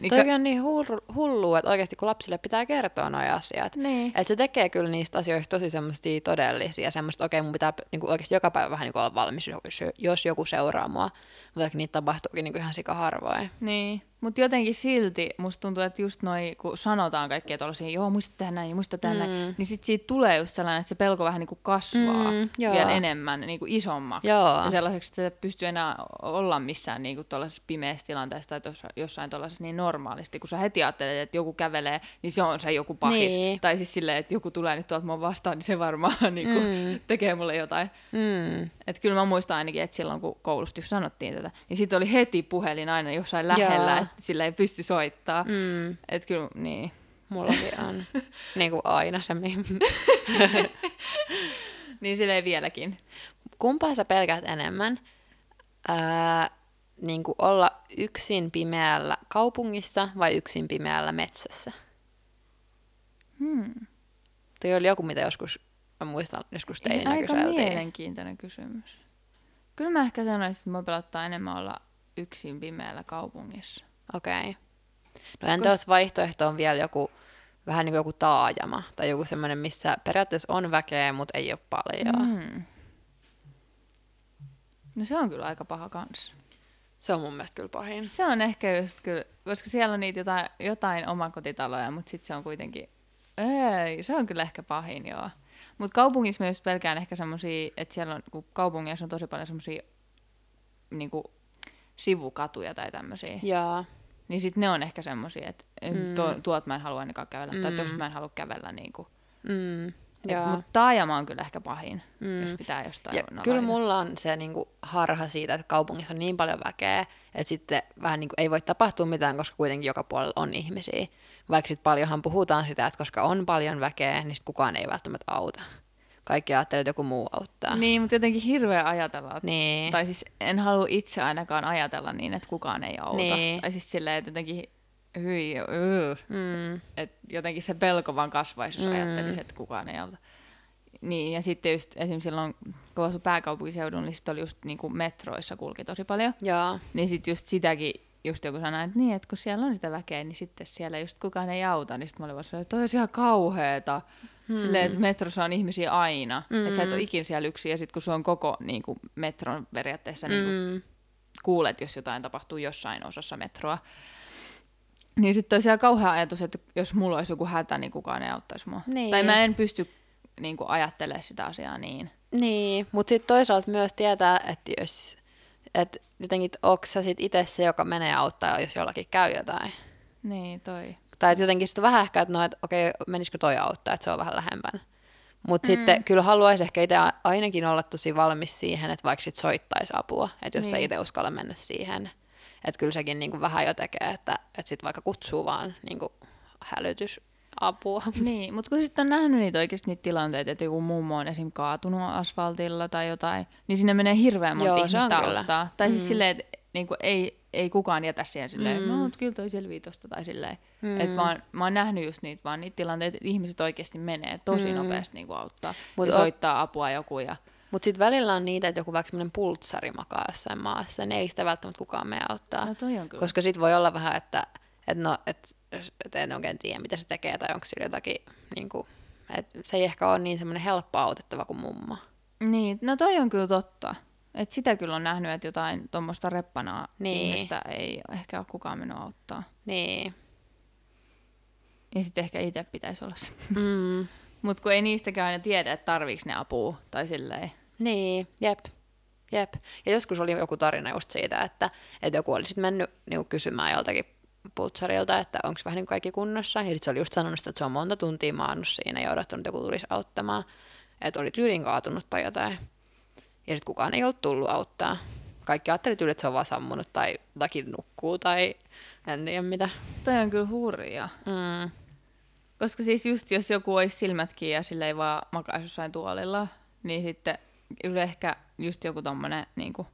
Niin Toikin on niin hullu- että oikeasti kun lapsille pitää kertoa nuo asiat. Niin. Että se tekee kyllä niistä asioista tosi semmoisia todellisia, semmoista, okei, mun pitää niin kuin oikeasti joka päivä vähän niin kuin olla valmis, jos, jos joku seuraa mua, vaikka niitä tapahtuukin niin kuin ihan sika harvoin. Niin, mutta jotenkin silti musta tuntuu, että just noi, kun sanotaan kaikkea tuollaisia, joo, muista tehdä näin ja muista tehdä mm. näin, niin sit siitä tulee just sellainen, että se pelko vähän niin kuin kasvaa Mm, mm, joo. vielä enemmän, niin kuin isommaksi. Joo. Ja sellaiseksi, että se pystyy enää olla missään niin kuin tuollaisessa pimeässä tilanteessa tai tuossa, jossain tuollaisessa niin normaalisti, kun sä heti ajattelet, että joku kävelee, niin se on se joku pahis. Niin. Tai siis silleen, että joku tulee nyt tuolta mua vastaan, niin se varmaan niin kuin, mm. tekee mulle jotain. Mm. Et kyllä mä muistan ainakin, että silloin kun koulusta just sanottiin tätä, niin sitten oli heti puhelin aina jossain lähellä, että sillä ei pysty soittaa. Mm. Että kyllä, niin. Mullakin on. niin kuin aina se. Niin silleen vieläkin. Kumpaa sä pelkäät enemmän? Ää, niin kuin olla yksin pimeällä kaupungissa vai yksin pimeällä metsässä? Hmm. Toi oli joku, mitä joskus, mä muistan, joskus teininä Aika kyseltiin. mielenkiintoinen kysymys. Kyllä mä ehkä sanoisin, että mä pelottaa enemmän olla yksin pimeällä kaupungissa. Okei. Okay. No entä Kos- jos vaihtoehto on vielä joku, vähän niin kuin joku taajama, tai joku semmoinen, missä periaatteessa on väkeä, mutta ei ole paljon. Mm. No se on kyllä aika paha kans. Se on mun mielestä kyllä pahin. Se on ehkä just kyllä, koska siellä on niitä jotain, jotain omakotitaloja, mutta sitten se on kuitenkin, ei, se on kyllä ehkä pahin, joo. Mutta kaupungissa mä just pelkään ehkä semmosia, että siellä on, kun kaupungissa on tosi paljon semmosia niinku, sivukatuja tai tämmöisiä, Jaa. niin sitten ne on ehkä semmosia, että Mm. tuo, tuot mä en halua ainakaan kävellä, mm. tai tosta mä en halua kävellä niinku. Mm. Mutta taajama on kyllä ehkä pahin, Mm. jos pitää jostain Ja valita. kyllä mulla on se niinku harha siitä, että kaupungissa on niin paljon väkeä, että sitten vähän niinku ei voi tapahtua mitään, koska kuitenkin joka puolella on ihmisiä. Vaikka sitten paljonhan puhutaan sitä, että koska on paljon väkeä, niin sit kukaan ei välttämättä auta. Kaikki ajattelee, että joku muu auttaa. Niin, mutta jotenkin hirveä ajatella, että Niin. Tai siis en halua itse ainakaan ajatella niin, että kukaan ei auta. Niin. Tai siis silleen, että jotenkin hyi, yy, Mm. että jotenkin se pelko vaan kasvaisi, jos Mm. ajattelisi, että kukaan ei auta. Niin, ja sitten just esimerkiksi silloin, kun asui pääkaupunkiseudulla, niin sitten oli just niin kuin metroissa kulki tosi paljon. Jaa. Niin sitten just sitäkin, just joku sanoi, että niin, että kun siellä on sitä väkeä, niin sitten siellä just kukaan ei auta. Niin sitten mä olin vaan sellainen, että toi olisi ihan kauheeta. Hmm. Silleen, että metrossa on ihmisiä aina. Mm. Että sä et ole ikinä siellä yksin. Ja sitten kun se on koko niin kuin metron periaatteessa niin kuin Mm. kuulet, jos jotain tapahtuu jossain osassa metroa. Niin sitten tosiaan kauhea ajatus, että jos mulla olisi joku hätä, niin kukaan ei auttaisi mua. Niin. Tai mä en pysty niin kuin, ajattelemaan sitä asiaa niin. Niin, mutta sitten toisaalta myös tietää, että jos, että jotenkin, että onko sä sit itse se, joka menee auttaa, jos jollakin käy jotain. Niin, toi. Tai että jotenkin sitten vähän ehkä, että no, että okei, menisikö toi auttaa, että se on vähän lähempänä. Mutta mm. sitten kyllä haluaisi ehkä itse ainakin olla tosi valmis siihen, että vaikka sit soittaisi apua, että jos niin. ei itse uskalla mennä siihen. Että kyllä sekin niinku vähän jo tekee, että, että sitten vaikka kutsuu vaan niinku hälytysapua. Niin, mutta kun sitten on nähnyt niitä oikeasti niitä tilanteita, että joku mummo on esim. kaatunut asfaltilla tai jotain, niin sinne menee hirveän monta Joo, ihmistä auttaa. Tai siis mm. silleen, että niinku ei, ei kukaan jätä siihen silleen, mm. no mutta kyllä toi selvii tosta tai silleen. Mm. Että vaan, mä oon nähnyt just niitä, vaan niitä tilanteita, että ihmiset oikeasti menee tosi mm. nopeasti niinku auttaa Mut ja o- soittaa apua joku ja mutta sitten välillä on niitä, että joku vaikka semmoinen pultsari makaa jossain maassa, niin ei sitä välttämättä kukaan mene auttaa. No toi on kyllä. Koska sitten voi olla vähän, että et no, et, et en oikein tiedä, mitä se tekee, tai onko sillä jotakin, niin kuin, että se ei ehkä ole niin semmoinen helppo autettava kuin mummo. Niin, no toi on kyllä totta. Et sitä kyllä on nähnyt, että jotain tuommoista reppanaa niin. ihmistä ei ehkä ole kukaan mennyt auttaa. Niin. Ja sitten ehkä itse pitäisi olla se. Mm. Mutta kun ei niistäkään aina tiedä, että tarviiko ne apua tai silleen. Niin, jep. Jep. Ja joskus oli joku tarina just siitä, että, että joku oli sitten mennyt niin kysymään joltakin pultsarilta, että onko vähän niin kaikki kunnossa. Ja se oli just sanonut, että se on monta tuntia maannut siinä ja odottanut, että joku tulisi auttamaan. Että oli tyylin kaatunut tai jotain. Ja sitten kukaan ei ollut tullut auttaa. Kaikki ajattelivat että se on vaan sammunut tai jotakin nukkuu tai en tiedä mitä. Toi on kyllä hurja. Mm. Koska siis just jos joku olisi silmätkin ja sille ei vaan makaisi jossain tuolilla, niin sitten ehkä just joku tommonen niinku,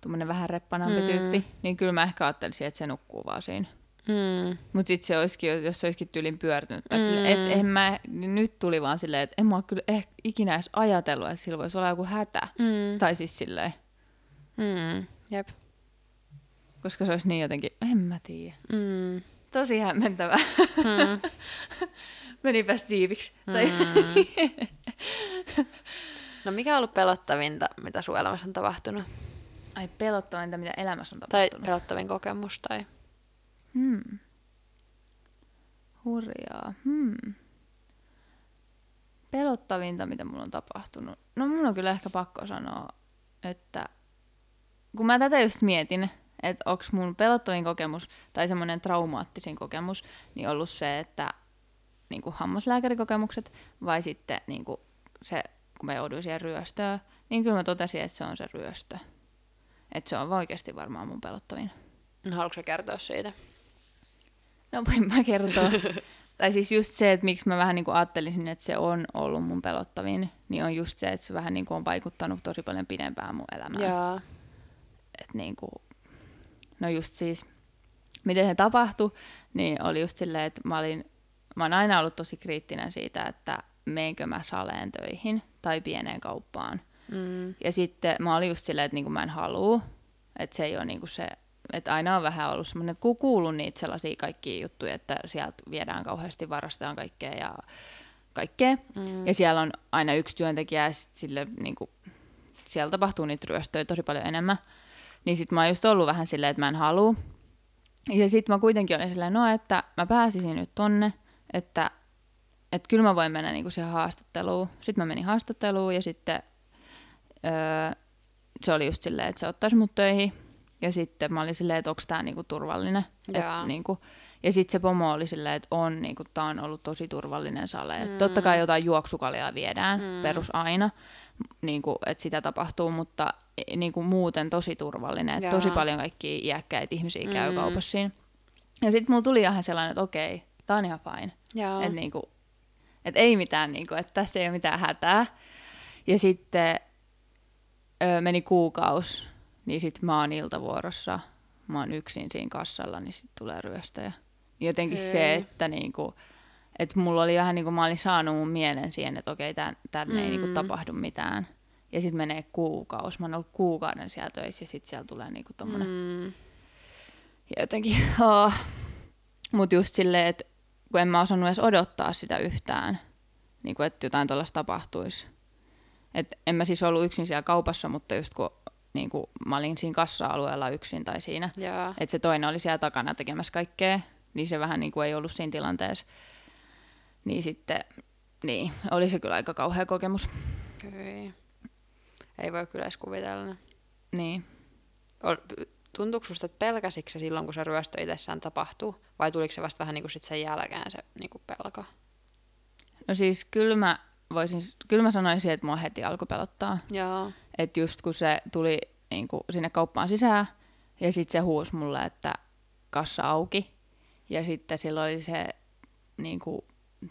tommonen vähän reppanampi mm. tyyppi, niin kyllä mä ehkä ajattelisin, että se nukkuu vaan siinä. Mm. Mutta sitten se olisikin, jos se olisikin tyylin pyörtynyt. Mm. Sille, et, en mä, nyt tuli vaan silleen, että en mä kyllä ehkä ikinä edes ajatellut, että sillä voisi olla joku hätä. Mm. Tai siis silleen. Mm. Jep. Koska se olisi niin jotenkin, en mä tiedä. Mm. Tosi hämmentävä. Mm. Menipäs tiiviksi. Mm. no mikä on ollut pelottavinta, mitä sun elämässä on tapahtunut? Ai pelottavinta, mitä elämässä on tapahtunut? Tai pelottavin kokemus tai... Hmm. Hurjaa. Hmm. Pelottavinta, mitä mulla on tapahtunut. No mun on kyllä ehkä pakko sanoa, että kun mä tätä just mietin, että onko mun pelottavin kokemus tai semmoinen traumaattisin kokemus, niin ollut se, että niin kuin hammaslääkärikokemukset vai sitten niin kuin se, kun mä jouduin siihen ryöstöön, niin kyllä mä totesin, että se on se ryöstö. Että se on oikeasti varmaan mun pelottavin. No, haluatko kertoa siitä? No voin mä kertoa. tai siis just se, että miksi mä vähän niin kuin ajattelisin, että se on ollut mun pelottavin, niin on just se, että se vähän niin kuin on vaikuttanut tosi paljon pidempään mun elämään. Jaa. Et niin kuin, no just siis, miten se tapahtui, niin oli just silleen, että mä olin, mä oon aina ollut tosi kriittinen siitä, että meinkö mä saleen töihin tai pieneen kauppaan. Mm. Ja sitten mä olin just silleen, että niin mä en halua, että se ei ole niin se että aina on vähän ollut semmoinen, että kun kuulun niitä sellaisia kaikkia juttuja, että sieltä viedään kauheasti, varastetaan kaikkea ja kaikkea. Mm. Ja siellä on aina yksi työntekijä ja sit sille, niin kuin, siellä tapahtuu niitä ryöstöjä tosi paljon enemmän. Niin sitten mä oon just ollut vähän silleen, että mä en halua. Ja sitten mä kuitenkin olin silleen, no että mä pääsisin nyt tonne, että, että kyllä mä voin mennä niinku siihen haastatteluun. Sitten mä menin haastatteluun ja sitten öö, se oli just silleen, että se ottaisi mut töihin. Ja sitten mä olin silleen, että onko tämä niinku turvallinen. Et, niinku, ja sitten se pomo oli silleen, että on, niinku, tämä on ollut tosi turvallinen sale. Mm. totta kai jotain juoksukaljaa viedään, mm. perus aina, niinku, että sitä tapahtuu, mutta e, niinku, muuten tosi turvallinen. Et tosi paljon kaikki iäkkäitä ihmisiä käy mm. kaupassa siinä. Ja sitten mulla tuli ihan sellainen, että okei, tämä on ihan fine. Että niinku, et ei mitään, niinku, että tässä ei ole mitään hätää. Ja sitten ö, meni kuukausi niin sit mä oon iltavuorossa, mä oon yksin siinä kassalla, niin sit tulee ryöstäjä. Jotenkin Hei. se, että niinku, et mulla oli vähän niin kuin mä olin saanut mun mielen siihen, että okei, tän, tänne mm. ei niinku mm. tapahdu mitään. Ja sitten menee kuukausi. Mä oon ollut kuukauden siellä töissä ja sitten siellä tulee niinku tommonen... Mm. Ja jotenkin, oh. Mut just silleen, että kun en mä osannut edes odottaa sitä yhtään, niin kuin, että jotain tällaista tapahtuisi. Et en mä siis ollut yksin siellä kaupassa, mutta just kun niin kuin mä olin siinä kassa-alueella yksin tai siinä. Että se toinen oli siellä takana tekemässä kaikkea, niin se vähän niin kuin ei ollut siinä tilanteessa. Niin sitten, niin, oli se kyllä aika kauhea kokemus. Kyllä. Ei voi kyllä edes kuvitella. Niin. Tuntuuko susta, että pelkäsikö se silloin, kun se ryöstö itsessään tapahtuu, vai tuliko se vasta vähän niin kuin sit sen jälkeen se niin kuin pelko? No siis kyllä mä voisin, kyllä mä sanoisin, että mua heti alkoi pelottaa. Joo. Että just kun se tuli niin kuin sinne kauppaan sisään, ja sitten se huusi mulle, että kassa auki. Ja sitten sillä oli se niin kuin,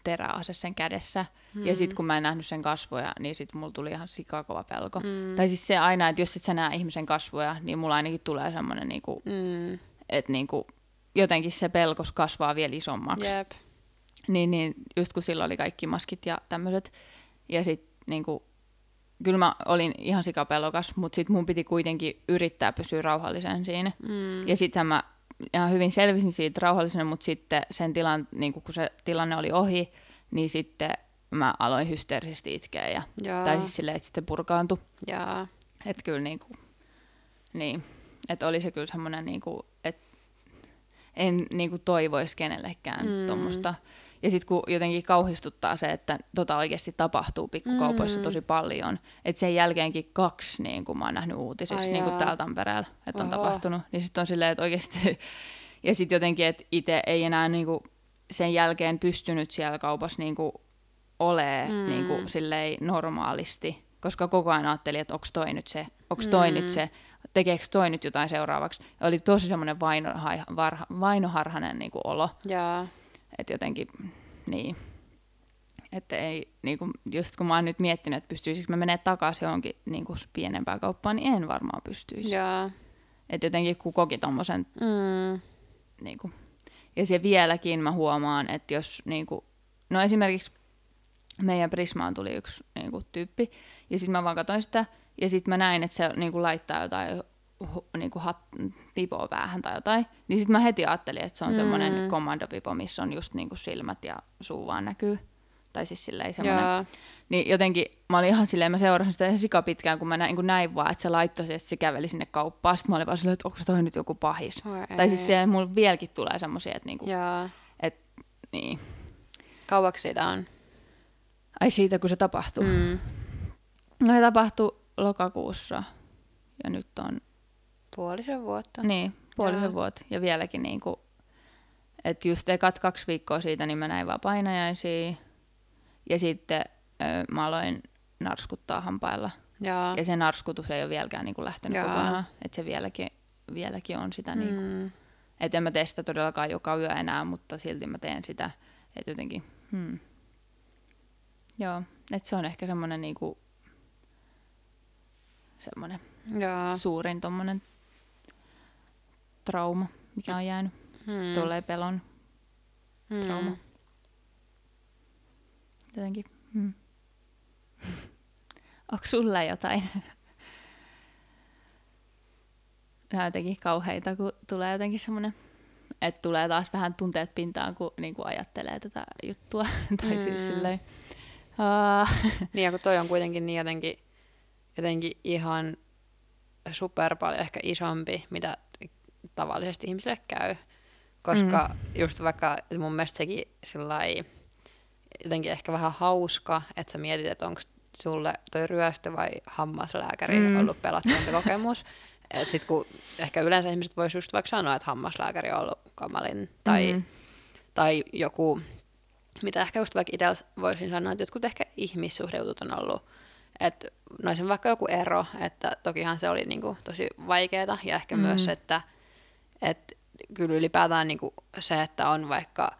teräase sen kädessä. Mm. Ja sitten kun mä en nähnyt sen kasvoja, niin sitten mulla tuli ihan sikakova pelko. Mm. Tai siis se aina, että jos et sä näe ihmisen kasvoja, niin mulla ainakin tulee semmoinen, niin mm. että niin kuin, jotenkin se pelkos kasvaa vielä isommaksi. Jep. Niin, niin just kun silloin oli kaikki maskit ja tämmöiset. Ja sitten niin kuin, kyllä mä olin ihan sikapelokas, mutta sitten mun piti kuitenkin yrittää pysyä rauhallisen siinä. Mm. Ja sitten mä ihan hyvin selvisin siitä rauhallisena, mutta sitten sen tilan, niin kun se tilanne oli ohi, niin sitten mä aloin hysteerisesti itkeä. Ja, tai siis silleen, että sitten purkaantui. Että kyllä niin kuin, niin, että oli se kyllä semmoinen, niin kuin, että en niin kuin toivoisi kenellekään mm. tuommoista ja sitten kun jotenkin kauhistuttaa se, että tota oikeasti tapahtuu pikkukaupoissa mm. tosi paljon, että sen jälkeenkin kaksi, niin kuin mä oon nähnyt uutisissa, niin kuin täällä Tampereella, että on Oho. tapahtunut, niin sitten on silleen, että oikeasti, ja sitten jotenkin, että itse ei enää niin kuin sen jälkeen pystynyt siellä kaupassa niin kuin olee mm. niin kuin silleen normaalisti, koska koko ajan ajattelin, että onko toi nyt se, onko toi mm. nyt se, tekeekö toi nyt jotain seuraavaksi. Oli tosi semmoinen vainoharhainen niin kuin olo. Yeah. Että jotenkin, niin. Että ei, niin kuin, just kun mä oon nyt miettinyt, että pystyisikö mä menemään takaisin johonkin niin kuin pienempään kauppaan, niin en varmaan pystyisi. Jaa. Että jotenkin kun koki tommosen, mm. niin kuin, ja se vieläkin mä huomaan, että jos niin kuin, no esimerkiksi meidän Prismaan tuli yksi niin kuin, tyyppi, ja sitten mä vaan katsoin sitä, ja sitten mä näin, että se niin kuin, laittaa jotain niin kuin hat, pipoa päähän tai jotain, niin sitten mä heti ajattelin, että se on mm. semmoinen kommandopipo, missä on just niin kuin silmät ja suu vaan näkyy. Tai siis silleen semmoinen. Niin jotenkin mä olin ihan silleen, mä seurasin sitä ihan sika pitkään, kun mä näin, kun näin vaan, että se laittoi että se käveli sinne kauppaan. Sitten mä olin vaan silleen, että onko toi nyt joku pahis. Oh, tai siis siellä mulla vieläkin tulee semmoisia, että niinku, et, niin. Kauaksi siitä on? Ai siitä, kun se tapahtuu. Mm. No se tapahtui lokakuussa ja nyt on Puolisen vuotta. Niin, puolisen vuotta. Ja vieläkin niin kuin, että just ekat kaksi viikkoa siitä, niin mä näin vaan painajaisia. Ja sitten ö, mä aloin narskuttaa hampailla. Ja, ja se narskutus ei ole vieläkään niin kuin lähtenyt Jaa. kokonaan. Että se vieläkin, vieläkin on sitä. Niin kuin, mm. että en mä tee sitä todellakaan joka yö enää, mutta silti mä teen sitä. Että jotenkin, hmm. Joo, että se on ehkä semmoinen niinku, semmoinen suurin tommonen trauma, mikä on jäänyt. Hmm. Tulee pelon hmm. trauma. Jotenkin. Hmm. Onko sulla jotain? Nämä on jotenkin kauheita, kun tulee jotenkin semmoinen, että tulee taas vähän tunteet pintaan, kun niin kuin ajattelee tätä juttua. tai siis mm. siis silleen, uh. Niin ja kun toi on kuitenkin niin jotenkin, jotenkin ihan super paljon ehkä isompi, mitä tavallisesti ihmisille käy. Koska mm. just vaikka mun mielestä sekin sillai, jotenkin ehkä vähän hauska, että sä mietit, että onko sulle toi ryöstö vai hammaslääkäri mm. ollut pelottavampi kokemus. Et sit kun ehkä yleensä ihmiset vois just vaikka sanoa, että hammaslääkäri on ollut kamalin tai, mm. tai joku, mitä ehkä just vaikka itse voisin sanoa, että jotkut ehkä ihmissuhdeutut on ollut että noisen vaikka joku ero, että tokihan se oli niinku tosi vaikeaa ja ehkä mm. myös, että että kyllä ylipäätään niin kuin se, että on vaikka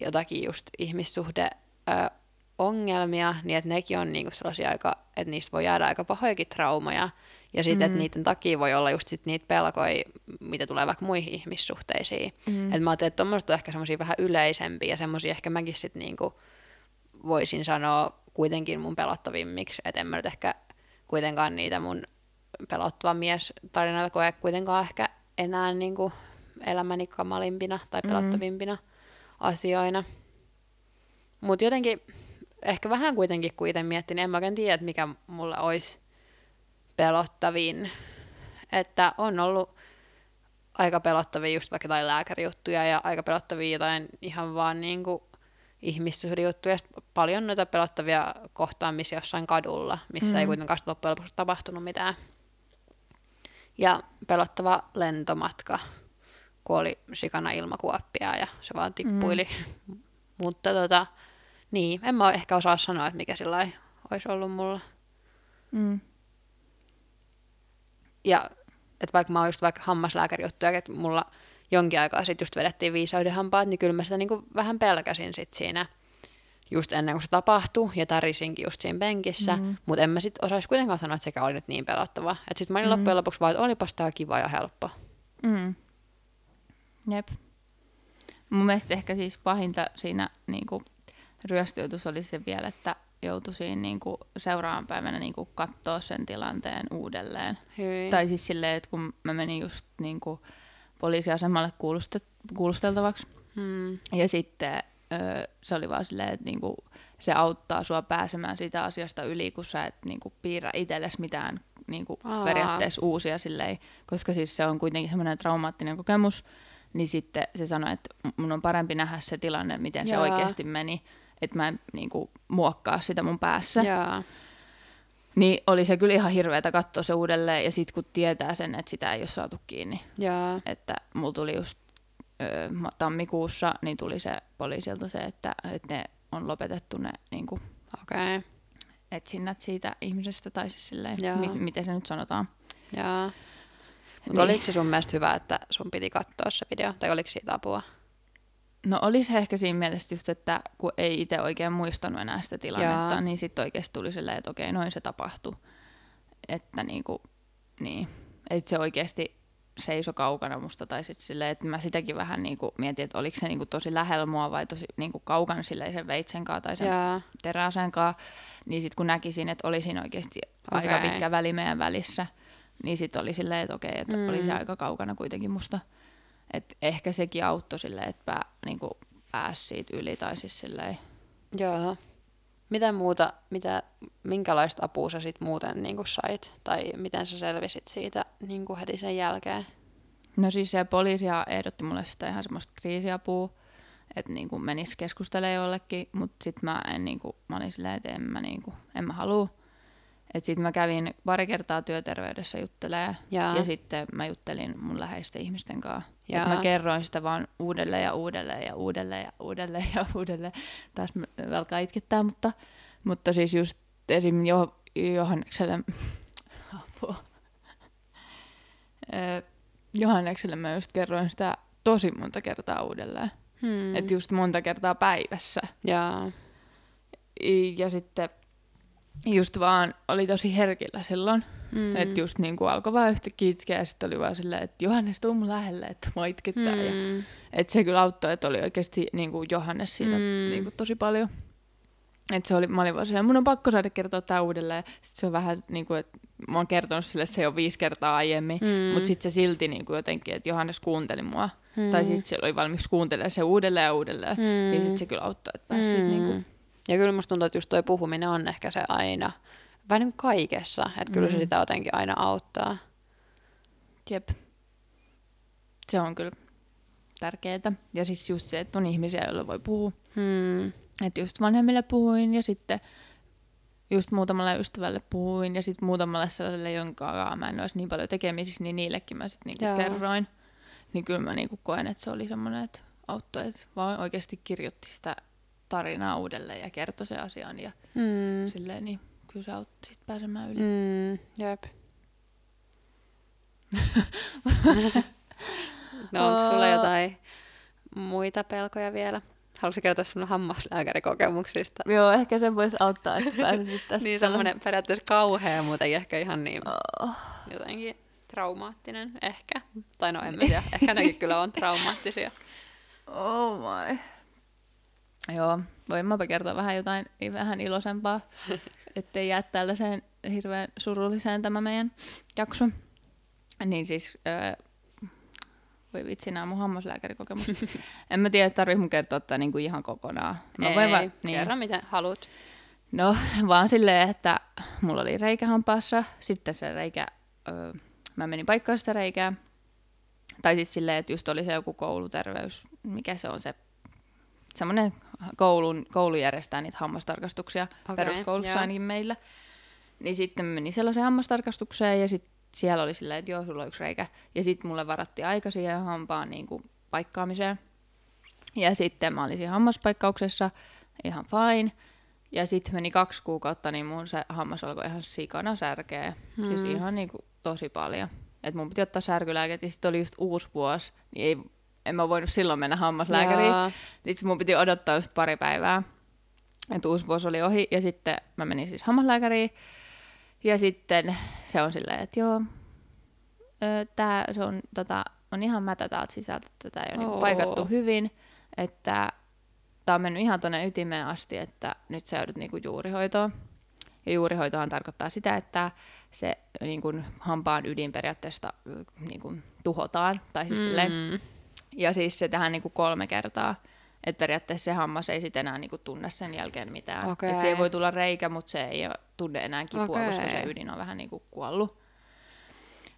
jotakin just ihmissuhde ö, ongelmia, niin että nekin on niinku sellaisia aika, että niistä voi jäädä aika pahojakin traumaja. Ja sitten, mm. että niiden takia voi olla just sit niitä pelkoja, mitä tulee vaikka muihin ihmissuhteisiin. Mm. Että mä ajattelin, että tuommoiset on ehkä semmoisia vähän yleisempiä ja semmoisia ehkä mäkin sitten niinku voisin sanoa kuitenkin mun pelottavimmiksi. Että en mä nyt ehkä kuitenkaan niitä mun pelottava mies tarinoita koe kuitenkaan ehkä enää niin kuin elämäni kamalimpina tai pelottavimpina mm. asioina. Mutta jotenkin, ehkä vähän kuitenkin, kun itse miettin, niin en mä oikein tiedä, että mikä mulle olisi pelottavin. Että on ollut aika pelottavia just vaikka jotain lääkärijuttuja ja aika pelottavia jotain ihan vaan niin kuin ihmissuhdejuttuja. Paljon noita pelottavia kohtaamisia jossain kadulla, missä mm. ei kuitenkaan loppujen lopuksi tapahtunut mitään ja pelottava lentomatka, kun oli sikana ilmakuoppia ja se vaan tippuili. Mm. Mutta tota, niin, en mä ehkä osaa sanoa, että mikä sillä olisi ollut mulla. Mm. Ja että vaikka mä oon just vaikka hammaslääkärijuttuja, että mulla jonkin aikaa sitten just vedettiin viisauden hampaat, niin kyllä mä sitä niinku vähän pelkäsin sit siinä just ennen kuin se tapahtui ja tärisinkin just siinä penkissä, mm. mutta en mä sitten osaisi kuitenkaan sanoa, että sekä oli nyt niin pelottava. Että sitten mä olin mm. loppujen lopuksi vaan, että olipas tää kiva ja helppo. Mm. Jep. Mun mielestä ehkä siis pahinta siinä niin ryöstöjutus oli se vielä, että joutui siinä niin kuin seuraavan päivänä niin kuin katsoa sen tilanteen uudelleen. Hyi. Tai siis silleen, että kun mä menin just niin kuin poliisiasemalle kuulustet- kuulusteltavaksi, Hmm. ja sitten se oli vaan silleen, että niinku, se auttaa sua pääsemään siitä asiasta yli, kun sä et niinku, piirrä itsellesi mitään niinku, Aa. periaatteessa uusia silleen, koska siis se on kuitenkin semmoinen traumaattinen kokemus, niin sitten se sanoi, että mun on parempi nähdä se tilanne, miten se Jaa. oikeasti meni, että mä en niinku, muokkaa sitä mun päässä. Jaa. Niin oli se kyllä ihan hirveätä katsoa se uudelleen, ja sitten kun tietää sen, että sitä ei ole saatu kiinni, Jaa. että mulla tuli just ö, tammikuussa, niin tuli se poliisilta se, että, että ne on lopetettu ne niin kuin, Okei. Okay. etsinnät siitä ihmisestä, tai siis silleen, mi- miten se nyt sanotaan. Jaa. Mutta Niin. oliko se sun mielestä hyvä, että sun piti katsoa se video? Tai oliko siitä apua? No olisi ehkä siinä mielessä just, että kun ei itse oikein muistanut enää sitä tilannetta, Jaa. niin sitten oikeasti tuli silleen, että okei, noin se tapahtui. Että niinku, niin, että se oikeasti seiso kaukana musta, tai sitten silleen, että mä sitäkin vähän niinku mietin, että oliko se niinku tosi lähellä mua vai tosi niinku kaukana silleen sen veitsen kanssa tai sen Jaa. teräasen kanssa, niin sitten kun näkisin, että oli siinä oikeasti aika Okei. pitkä väli meidän välissä, niin sitten oli silleen, että okei, että Mm. mm. oli se aika kaukana kuitenkin musta. Et ehkä sekin auttoi silleen, että pää, niinku, pääsi siitä yli tai siis silleen. Joo. Mitä muuta, mitä, minkälaista apua sä sit muuten niin sait? Tai miten sä selvisit siitä niin heti sen jälkeen? No siis se poliisia ehdotti mulle sitä ihan semmoista kriisiapua, että niinku menisi keskustelemaan jollekin, mutta sitten mä en niinku, mä olin silleen, että en mä, niinku, en mä halua. Et sitten mä kävin pari kertaa työterveydessä juttelee Jaa. ja sitten mä juttelin mun läheisten ihmisten kanssa. Et mä kerroin sitä vaan uudelleen ja uudelleen ja uudelleen ja uudelleen ja uudelleen. Taas mä alkaa itkettää, mutta, mutta siis just esim. Jo, Johannekselle, apua. Johannekselle mä just kerroin sitä tosi monta kertaa uudelleen. Hmm. Mm. Että just monta kertaa päivässä. Jaa. Ja sitten just vaan oli tosi herkillä silloin. Mm. Että just niin kuin alkoi vaan yhtäkkiä itkeä ja sitten oli vaan silleen, että Johannes tuu mun lähelle, että mua itkettää. Mm. Ja, että se kyllä auttoi, että oli oikeasti niin kuin Johannes siitä Mm. niin kuin tosi paljon. Että se oli, mä olin vaan silleen, mun on pakko saada kertoa tää uudelleen. Sitten se on vähän niin kuin, että mä oon kertonut sille se jo viisi kertaa aiemmin. Mm. Mutta sitten se silti niin kuin jotenkin, että Johannes kuunteli mua. Mm. Tai sitten se oli valmis kuuntelemaan se uudelleen ja uudelleen. Mm. Ja sitten se kyllä auttoi, että pääsi mm. niin kuin, Ja kyllä musta tuntuu, että just toi puhuminen on ehkä se aina, vähän niin kaikessa, että kyllä se Mm. sitä jotenkin aina auttaa. Jep. Se on kyllä tärkeää. Ja siis just se, että on ihmisiä, joilla voi puhua. Hmm. Että just vanhemmille puhuin ja sitten just muutamalle ystävälle puhuin ja sitten muutamalle sellaiselle, jonka mä en olisi niin paljon tekemisissä, niin niillekin mä sitten niinku kerroin. Niin kyllä mä niinku koen, että se oli semmoinen, että auttoi, että vaan oikeasti kirjoitti sitä tarinaa uudelleen ja kertoi se asian ja Hmm. silleen, niin kyllä se auttoi sit pääsemään yli. Mm, jep. no onko sulla jotain muita pelkoja vielä? Haluatko kertoa sun hammaslääkärikokemuksista? Joo, ehkä se voisi auttaa, että pääsisit tästä. Niin semmoinen periaatteessa kauhea, mutta ei ehkä ihan niin Oh. jotenkin traumaattinen ehkä. Tai no en mä tiedä, ehkä nekin kyllä on traumaattisia. Oh my. Joo, voin mäpä kertoa vähän jotain vähän iloisempaa, ettei jää tällaiseen hirveän surulliseen tämä meidän jakso. Niin siis, öö, voi vitsi, nämä mun hammaslääkärikokemus. en mä tiedä, tarvii mun kertoa tätä niinku ihan kokonaan. Mä ei, voin va- niin. kerro miten haluat. No, vaan silleen, että mulla oli reikä hampaassa, sitten se reikä, öö, mä menin paikkaan sitä reikää. Tai siis silleen, että just oli se joku kouluterveys, mikä se on se, semmoinen koulun, koulu järjestää niitä hammastarkastuksia okay, peruskoulussa joo. ainakin meillä. Niin sitten mä menin sellaiseen hammastarkastukseen ja sitten siellä oli silleen, että joo, sulla on yksi reikä. Ja sitten mulle varattiin aika siihen hampaan niin kuin paikkaamiseen. Ja sitten mä olin siinä hammaspaikkauksessa ihan fine. Ja sitten meni kaksi kuukautta, niin mun se hammas alkoi ihan sikana särkeä. Hmm. Siis ihan niinku tosi paljon. Et mun piti ottaa särkylääket ja sitten oli just uusi vuosi, niin ei, en mä voinut silloin mennä hammaslääkäriin. Sitten mun piti odottaa just pari päivää, että uusi vuosi oli ohi. Ja sitten mä menin siis hammaslääkäriin. Ja sitten se on silleen, että joo, tää se on, tota, on ihan mätä täältä sisältä, että tämä ei ole niinku paikattu hyvin. Että tämä on mennyt ihan tuonne ytimeen asti, että nyt sä joudut niinku juurihoitoon. Ja juurihoitohan tarkoittaa sitä, että se niin kuin, hampaan ydin periaatteessa niin kuin, tuhotaan. Tai siis mm. silleen, ja siis se tähän niin kuin kolme kertaa. Että periaatteessa se hammas ei sitten enää niin kuin, tunne sen jälkeen mitään. Okay. Et se ei voi tulla reikä, mutta se ei tunne enää kipua, okay. koska se ydin on vähän niin kuin, kuollut.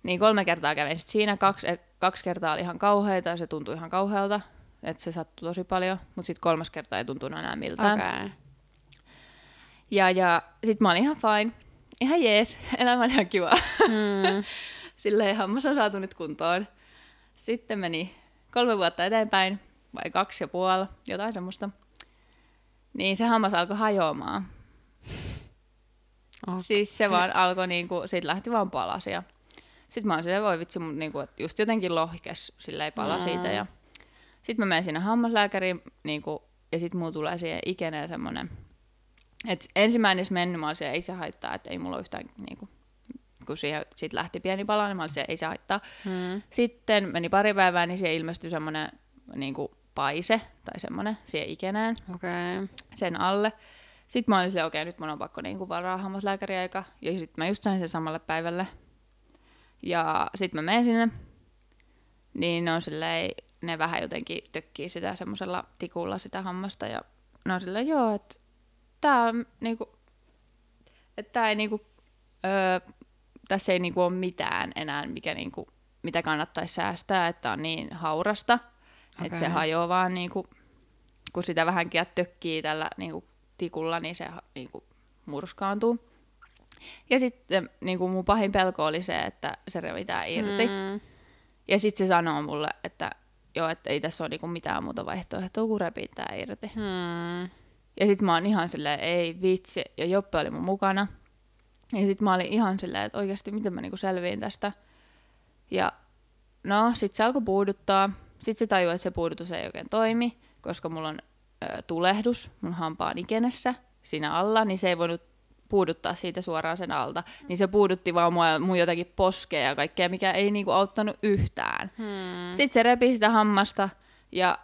Niin kolme kertaa kävin. Sitten siinä kaksi, kaksi kertaa oli ihan kauheita ja se tuntui ihan kauhealta. Että se sattui tosi paljon. Mutta sitten kolmas kerta ei tuntunut enää miltään. Okay. Ja, ja sitten mä olin ihan fine. Ihan jees. Elämä on ihan kiva. Mm. Silleen hammas on saatu nyt kuntoon. Sitten meni kolme vuotta eteenpäin, vai kaksi ja puoli, jotain semmoista. Niin se hammas alkoi hajoamaan. Okay. Siis se vaan alkoi, niinku, siitä lähti vaan palasia. Sitten mä oon silleen, voi vitsi, mutta niinku, että just jotenkin lohkes silleen pala mm. siitä. Ja... Sitten mä menen sinne hammaslääkäriin, niinku, ja sitten mulla tulee siihen ikeneen semmonen et ensimmäinen mennyt, mä olisin, ei se haittaa, että ei mulla ole yhtään, niin kuin, kun siihen sit lähti pieni pala, niin mä olisin, ei se haittaa. Hmm. Sitten meni pari päivää, niin siihen ilmestyi semmoinen niin kuin paise tai semmoinen siihen ikenään okay. sen alle. Sitten mä olin silleen, okei, okay, nyt mun on pakko niin kuin varaa hammaslääkäriaika. Ja sitten mä just sain sen samalle päivälle. Ja sitten mä menen sinne. Niin ne on silleen, ne vähän jotenkin tökkii sitä semmoisella tikulla sitä hammasta. Ja ne on silleen, joo, että tää on niinku, että tää ei niinku, öö, tässä ei niinku ole mitään enää, mikä niinku, mitä kannattaisi säästää, että on niin haurasta, okay. että se hajoaa vaan niinku, kun sitä vähänkin tökkii tällä niinku, tikulla, niin se niinku, murskaantuu. Ja sitten niin kuin mun pahin pelko oli se, että se revitään irti. Mm. Ja sitten se sanoo mulle, että joo, että ei tässä ole niinku mitään muuta vaihtoehtoa kuin repittää irti. Mm. Ja sit mä oon ihan silleen, ei vitsi. Ja Joppe oli mun mukana. Ja sit mä olin ihan silleen, että oikeasti miten mä niinku selviin tästä. Ja no, sit se alkoi puuduttaa. Sit se tajui, että se puudutus ei oikein toimi, koska mulla on ö, tulehdus mun hampaan ikenessä siinä alla, niin se ei voinut puuduttaa siitä suoraan sen alta. Niin se puudutti vaan mua, mun jotakin poskea ja kaikkea, mikä ei niinku auttanut yhtään. Hmm. Sitten se repi sitä hammasta ja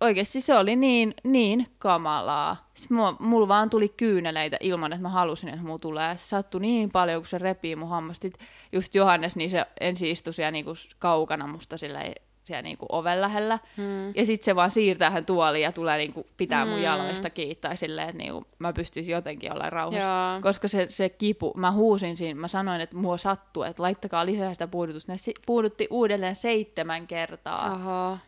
oikeasti se oli niin, niin kamalaa. Mulla, mulla vaan tuli kyyneleitä ilman, että mä halusin, että mulla tulee. Se sattui niin paljon, kun se repii mun hammasta. Just Johannes, niin se ensi istui siellä niinku kaukana musta sillä siellä niinku oven lähellä. Hmm. Ja sitten se vaan siirtää hän tuoliin ja tulee niinku pitää mun hmm. jaloista kiittää silleen, että niinku mä pystyisin jotenkin olla rauhassa. Joo. Koska se, se kipu, mä huusin siinä, mä sanoin, että mua sattuu, että laittakaa lisää sitä puudutusta. Ne puudutti uudelleen seitsemän kertaa. Aha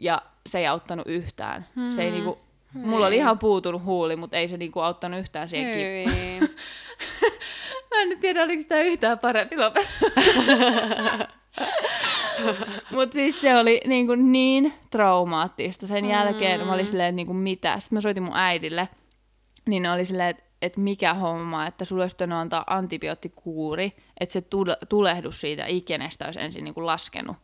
ja se ei auttanut yhtään. Mm-hmm. Se ei niinku, mulla oli ihan puutunut huuli, mutta ei se niinku auttanut yhtään siihen kippuun. Mä en nyt tiedä, oliko sitä yhtään parempi Mutta siis se oli niinku niin traumaattista. Sen mm. jälkeen mä olin silleen, että niinku mitä. Sitten mä soitin mun äidille, niin oli silleen, että et mikä homma, että sulle olisi antaa antibioottikuuri, että se tulehdus siitä ikenestä olisi ensin niinku laskenut.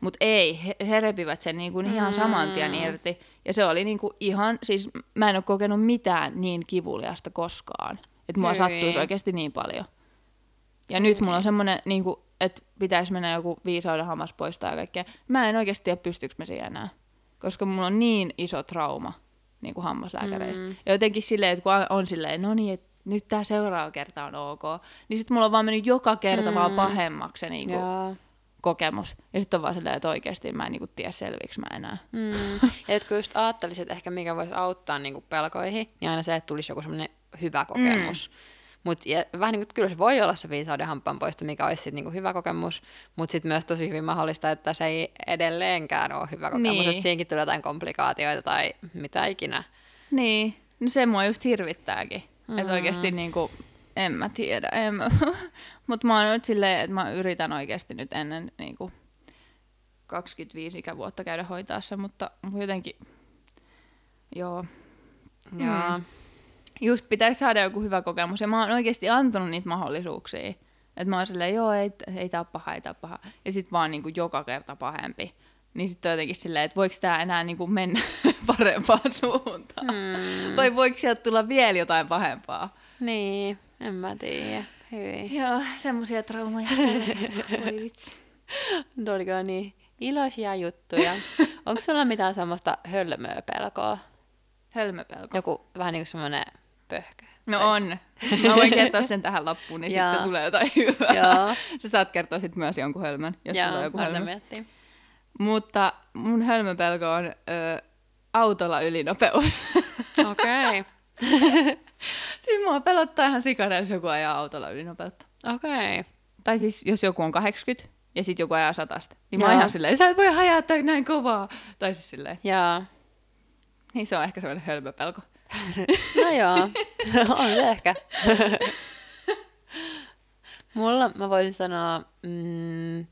Mutta ei, he, he repivät sen niinku ihan mm. saman tien irti. Ja se oli niinku ihan, siis mä en ole kokenut mitään niin kivuliasta koskaan. Että mua sattuisi oikeasti niin paljon. Ja nyt mulla on semmoinen, niinku, että pitäisi mennä joku viisauden hammas poistaa ja kaikkea. Mä en oikeasti tiedä, pystyykö mä siihen enää. Koska mulla on niin iso trauma niin kuin hammaslääkäreistä. Mm. Ja jotenkin silleen, että kun on silleen, no niin, että nyt tämä seuraava kerta on ok, niin sitten mulla on vaan mennyt joka kerta mm. vaan pahemmaksi se niin kuin, kokemus. Ja sitten on vaan silleen, että oikeasti mä en niinku tiedä selviiksi mä enää. Mm. Ja kun just ajattelisit, että ehkä mikä voisi auttaa niinku pelkoihin, niin aina se, että tulisi joku semmoinen hyvä kokemus. Mm. Mut, ja vähän niin kuin, kyllä se voi olla se viisauden hampaan poisto, mikä olisi sit niinku hyvä kokemus, mutta sitten myös tosi hyvin mahdollista, että se ei edelleenkään ole hyvä kokemus, niin. että siihenkin tulee jotain komplikaatioita tai mitä ikinä. Niin, no se mua just hirvittääkin. Mm. Että oikeasti niinku, en mä tiedä, en mä. Mutta mä oon nyt silleen, että mä yritän oikeasti nyt ennen niin kuin 25 ikävuotta käydä hoitaa se, mutta jotenkin, joo. Joo. Mm. just pitäisi saada joku hyvä kokemus. Ja mä oon oikeasti antanut niitä mahdollisuuksia. Että mä oon silleen, joo, ei, ei tää ole paha, ei tää ole paha. Ja sit vaan niinku joka kerta pahempi. Niin sitten jotenkin silleen, että voiko tää enää niinku mennä parempaan suuntaan. Mm. Vai voiko sieltä tulla vielä jotain pahempaa. Niin, en mä tiedä. Hyi. Joo, semmosia traumaja. Voi vitsi. Tuo oli kyllä niin iloisia juttuja. Onko sulla mitään semmoista hölmöä pelkoa? Hölmöpelko. Joku vähän niin kuin semmoinen pöhkö. No on. Mä voin kertoa sen tähän loppuun, niin sitten tulee jotain hyvää. Joo. Sä saat kertoa sitten myös jonkun hölmön, jos sulla on joku hölmö. miettiä. Mutta mun hölmöpelko on ö, autolla ylinopeus. Okei. Siis mua pelottaa ihan sikana, jos joku ajaa autolla ylinopeutta. Okei. Tai siis jos joku on 80 ja sitten joku ajaa satasta. Niin mä Joo. oon ihan silleen, sä et voi hajata näin kovaa. Tai siis silleen, Joo. niin se on ehkä semmoinen hölmöpelko. No joo, on se ehkä. Mulla mä voisin sanoa, mm,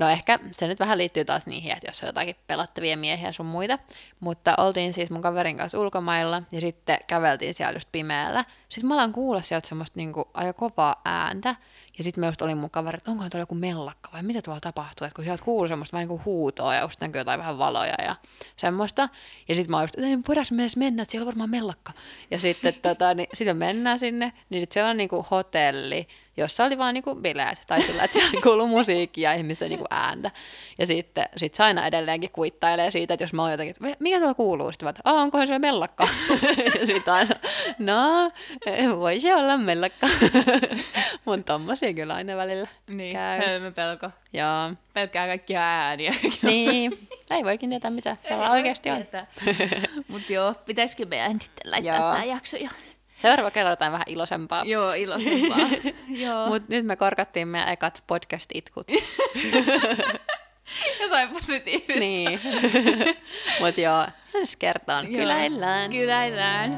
no ehkä se nyt vähän liittyy taas niihin, että jos on jotakin pelottavia miehiä sun muita, mutta oltiin siis mun kaverin kanssa ulkomailla ja sitten käveltiin siellä just pimeällä. Sitten mä alan kuulla sieltä semmoista niinku aika kovaa ääntä ja sitten mä just olin mun kaveri, että onkohan tuolla joku mellakka vai mitä tuolla tapahtuu, että kun sieltä kuuluu semmoista vähän niinku huutoa ja just näkyy jotain vähän valoja ja semmoista. Ja sitten mä oon just, että voidaanko me edes mennä, että siellä on varmaan mellakka. Ja sitten tota, niin, sit me mennään sinne, niin sit siellä on niinku hotelli, jossa oli vaan niinku bileet, tai sillä, että siellä kuuluu musiikkia ja ihmisten niinku ääntä. Ja sitten sit se aina edelleenkin kuittailee siitä, että jos mä oon jotenkin, että mikä tuolla kuuluu? Sitten mä, että "Aa, onkohan se mellakka? ja sitten aina, no, voisi olla mellakka. Mun tommosia kyllä aina välillä Niin, käy. hölmöpelko. Joo. Pelkkää kaikkia ääniä. Niin, ei voikin tietää mitä täällä oikeasti on. Mutta joo, pitäisikö meidän sitten laittaa tämä jakso jo? Seuraava kerralla jotain vähän iloisempaa. Joo, iloisempaa. joo. Mutta nyt me korkattiin meidän ekat podcast-itkut. Jotain positiivista. niin. Mutta joo, ensi kertaan. Kyläillään. Kyläillään.